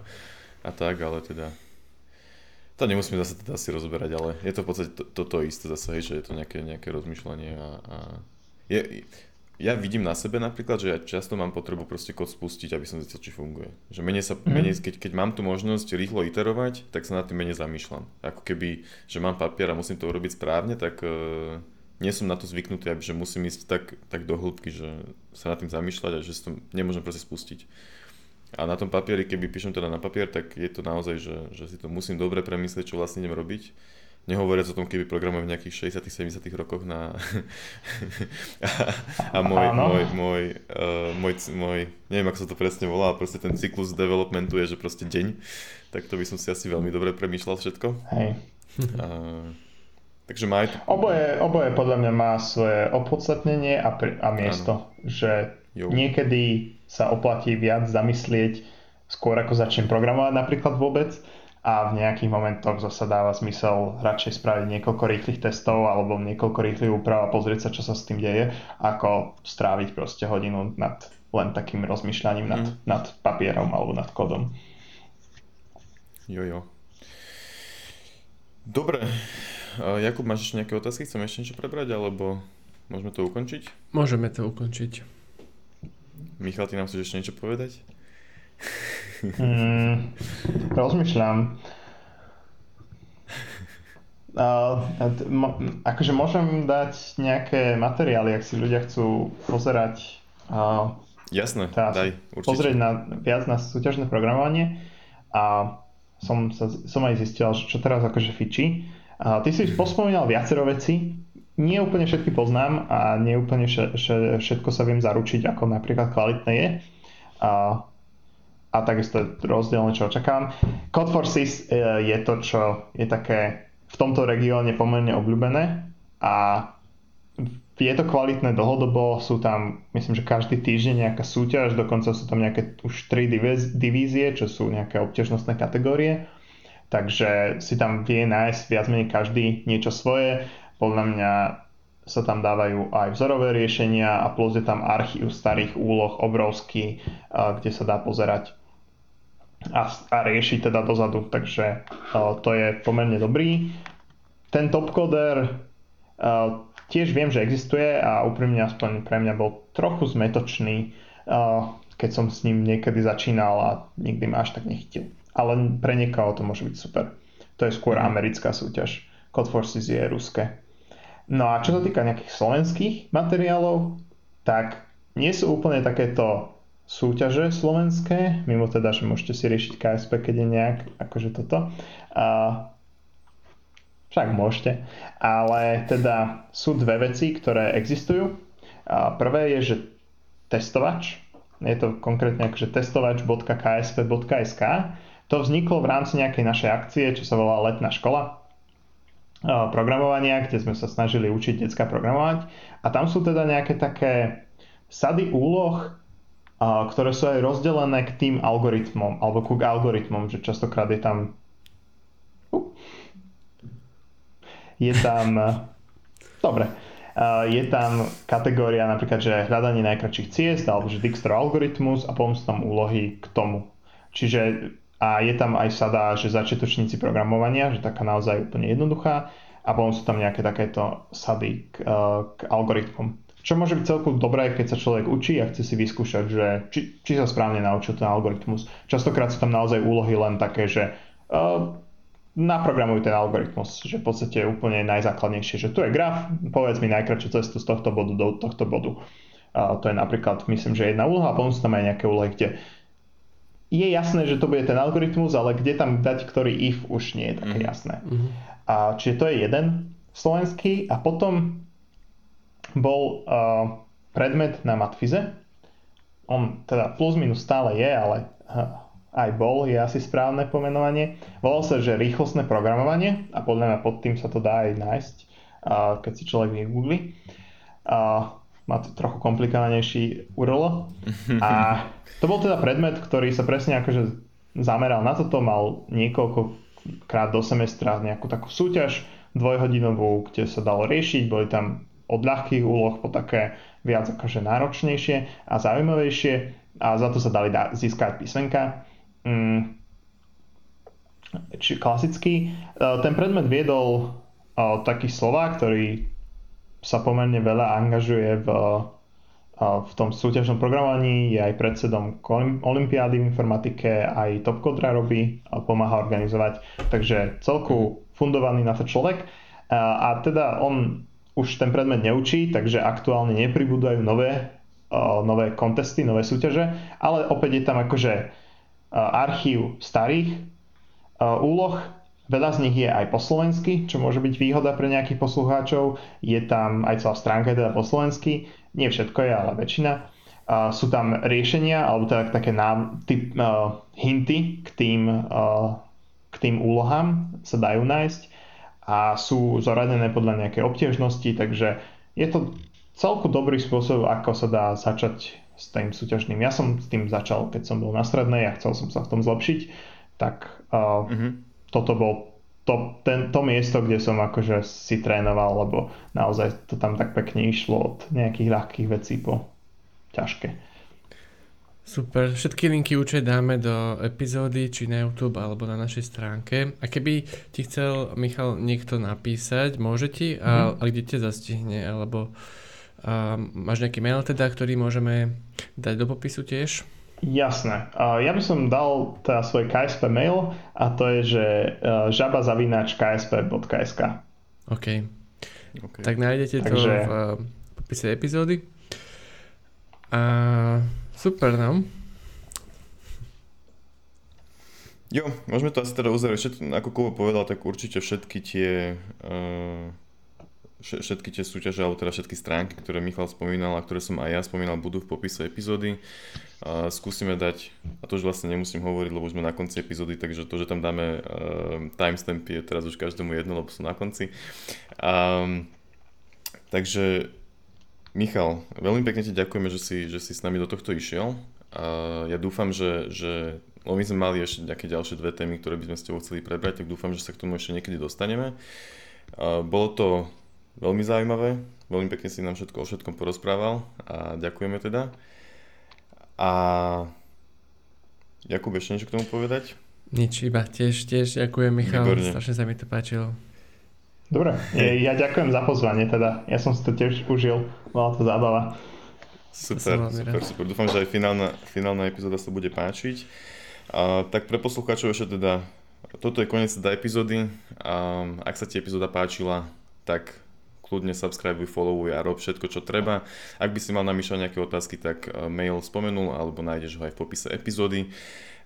a tak, ale teda to nemusíme zase teda si rozberať, ale je to v podstate toto to, to isté zase, hej, že je to nejaké, nejaké rozmýšľanie a, a je, ja vidím na sebe napríklad, že ja často mám potrebu proste kód spustiť, aby som zistil, či funguje. Že menej sa, mm. menej, keď, keď mám tu možnosť rýchlo iterovať, tak sa nad tým menej zamýšľam. Ako keby, že mám papier a musím to urobiť správne, tak uh, nie som na to zvyknutý, že musím ísť tak, tak do hĺbky, že sa nad tým zamýšľať a že si to nemôžem proste spustiť. A na tom papieri, keby píšem teda na papier, tak je to naozaj, že, že si to musím dobre premyslieť, čo vlastne idem robiť Nehovoriac o tom, keby programujem v nejakých 60 70 rokoch na... a, môj, môj, môj, uh, môj, môj, neviem, ako sa to presne volá, proste ten cyklus developmentu je, že proste deň, tak to by som si asi veľmi dobre premýšľal všetko. Hej. Uh, takže má aj to... Oboje, oboje podľa mňa má svoje opodstatnenie a, pri, a miesto, ano. že jo. niekedy sa oplatí viac zamyslieť skôr ako začnem programovať napríklad vôbec, a v nejakých momentoch zase dáva zmysel radšej spraviť niekoľko rýchlych testov alebo niekoľko rýchlych úprav a pozrieť sa, čo sa s tým deje, ako stráviť proste hodinu nad len takým rozmýšľaním nad, mm. nad papierom alebo nad kodom. Jo, jo. Dobre. Jakub, máš ešte nejaké otázky? Chcem ešte niečo prebrať, alebo môžeme to ukončiť? Môžeme to ukončiť. Michal, ty nám chceš ešte niečo povedať? Mm, rozmýšľam. Uh, akože môžem dať nejaké materiály, ak si ľudia chcú pozerať uh, Jasné, daj, určite. Pozrieť na, viac na súťažné programovanie a som, sa, som aj zistil, že čo teraz akože fičí. Ty si pospomínal viacero veci, nie úplne všetky poznám a nie úplne všetko sa viem zaručiť, ako napríklad kvalitné je. Uh, a takisto rozdielne, čo očakávam. Code for SIS e, je to, čo je také v tomto regióne pomerne obľúbené a je to kvalitné dlhodobo, sú tam, myslím, že každý týždeň nejaká súťaž, dokonca sú tam nejaké už tri divízie, čo sú nejaké obťažnostné kategórie, takže si tam vie nájsť viac menej každý niečo svoje. Podľa mňa sa tam dávajú aj vzorové riešenia a plus je tam archív starých úloh obrovský, kde sa dá pozerať a, a riešiť teda dozadu, takže to je pomerne dobrý. Ten topcoder tiež viem, že existuje a úprimne aspoň pre mňa bol trochu zmetočný, keď som s ním niekedy začínal a nikdy ma až tak nechytil. Ale pre niekoho to môže byť super. To je skôr mhm. americká súťaž. Codeforces je ruské. No a čo sa týka nejakých slovenských materiálov, tak nie sú úplne takéto súťaže slovenské, mimo teda, že môžete si riešiť KSP, keď je nejak akože toto. A, však môžete. Ale teda sú dve veci, ktoré existujú. A prvé je, že testovač, je to konkrétne akože testovač.ksp.sk, to vzniklo v rámci nejakej našej akcie, čo sa volá Letná škola programovania, kde sme sa snažili učiť detská programovať. A tam sú teda nejaké také sady úloh, ktoré sú aj rozdelené k tým algoritmom, alebo ku algoritmom, že častokrát je tam je tam dobre, je tam kategória napríklad, že hľadanie najkračších ciest alebo že Dijkstra algoritmus a potom sú tam úlohy k tomu. Čiže a je tam aj sada, že začiatočníci programovania, že taká naozaj úplne jednoduchá a potom sú tam nejaké takéto sady k, uh, k algoritmom. Čo môže byť celkom dobré, keď sa človek učí a chce si vyskúšať, že či, či sa správne naučil ten algoritmus. Častokrát sú tam naozaj úlohy len také, že uh, naprogramuj ten algoritmus, že v podstate je úplne najzákladnejšie, že tu je graf, povedz mi najkračšiu cestu z tohto bodu do tohto bodu. Uh, to je napríklad, myslím, že jedna úloha a potom sú tam aj nejaké úlohy, kde je jasné, že to bude ten algoritmus, ale kde tam dať ktorý if už nie je také mm. jasné. Mm. A, čiže to je jeden slovenský a potom bol uh, predmet na matfize. On teda plus minus stále je, ale uh, aj bol, je asi správne pomenovanie. Volal sa, že rýchlostné programovanie a podľa mňa pod tým sa to dá aj nájsť, uh, keď si človek vygoogli. Uh, má to trochu komplikovanejší URL. A to bol teda predmet, ktorý sa presne akože zameral na toto, mal niekoľko krát do semestra nejakú takú súťaž dvojhodinovú, kde sa dalo riešiť, boli tam od ľahkých úloh po také viac akože náročnejšie a zaujímavejšie a za to sa dali získať písmenka. Mm, či klasický. E, ten predmet viedol e, taký Slovák, ktorý sa pomerne veľa angažuje v, e, v tom súťažnom programovaní, je aj predsedom Olympiády v informatike, aj Topkodra robí, a pomáha organizovať, takže celku fundovaný na to človek. A teda on už ten predmet neučí, takže aktuálne nepribúdajú nové, nové kontesty, nové súťaže, ale opäť je tam akože archív starých úloh, veľa z nich je aj po slovensky, čo môže byť výhoda pre nejakých poslucháčov, je tam aj celá stránka teda po slovensky, nie všetko je, ale väčšina. Uh, sú tam riešenia, alebo teda také nám, typ, uh, hinty k tým, uh, k tým úlohám sa dajú nájsť a sú zoradené podľa nejakej obtiežnosti, takže je to celku dobrý spôsob, ako sa dá začať s tým súťažným. Ja som s tým začal, keď som bol na strednej a chcel som sa v tom zlepšiť, tak uh, mm-hmm. Toto bol to, ten, to miesto, kde som akože si trénoval, lebo naozaj to tam tak pekne išlo od nejakých ľahkých vecí po ťažké. Super, všetky linky určite dáme do epizódy, či na YouTube, alebo na našej stránke. A keby ti chcel, Michal, niekto napísať, môže ti? A, mm. a kde ťa zastihne? Alebo a, máš nejaký mail teda, ktorý môžeme dať do popisu tiež? Jasné. Ja by som dal teda svoj KSP mail a to je, že e, žabazavináč.ksp.sk OK. okay. Tak nájdete Takže... to v e, popise epizódy. A Super, no. Jo, môžeme to asi teda uzavrieť. Všet, ako Kubo povedal, tak určite všetky tie uh, všetky tie súťaže, alebo teda všetky stránky, ktoré Michal spomínal a ktoré som aj ja spomínal, budú v popise epizódy. Uh, skúsime dať, a to už vlastne nemusím hovoriť, lebo už sme na konci epizódy, takže to, že tam dáme uh, timestamp je teraz už každému jedno, lebo sú na konci. Um, takže Michal, veľmi pekne ti ďakujeme, že si, že si s nami do tohto išiel. A ja dúfam, že, že no my sme mali ešte nejaké ďalšie dve témy, ktoré by sme s tebou chceli prebrať, tak dúfam, že sa k tomu ešte niekedy dostaneme. A bolo to veľmi zaujímavé, veľmi pekne si nám všetko o všetkom porozprával a ďakujeme teda. A Jakub, ešte niečo k tomu povedať? Nič, iba tiež, tiež ďakujem Michal, Výborne. strašne sa mi to páčilo. Dobre, ja ďakujem za pozvanie teda. Ja som si to tiež užil, bola to zábava. Super, super, super. Dúfam, že aj finálna, finálna epizóda sa bude páčiť. A, tak pre poslucháčov ešte teda, toto je koniec teda epizódy. A, ak sa ti epizóda páčila, tak kľudne subscribe, followuj a rob všetko, čo treba. Ak by si mal na Miša nejaké otázky, tak e, mail spomenul, alebo nájdeš ho aj v popise epizódy.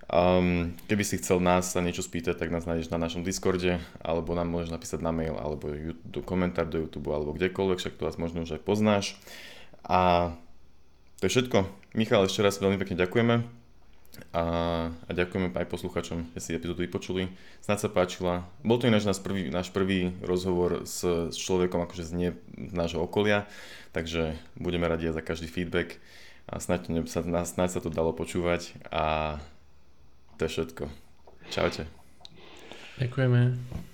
Um, keby si chcel nás sa niečo spýtať, tak nás nájdeš na našom Discorde, alebo nám môžeš napísať na mail, alebo do komentár do YouTube, alebo kdekoľvek, však to vás možno už aj poznáš. A to je všetko. Michal, ešte raz veľmi pekne ďakujeme. A, a ďakujeme aj posluchačom, že si epizódu vypočuli. Snad sa páčila. Bol to ináč náš prvý, náš prvý rozhovor s, s človekom akože z, nie, z nášho okolia, takže budeme radi za každý feedback a snáď, sa, snáď sa to dalo počúvať a to je všetko. Čaute. Ďakujeme.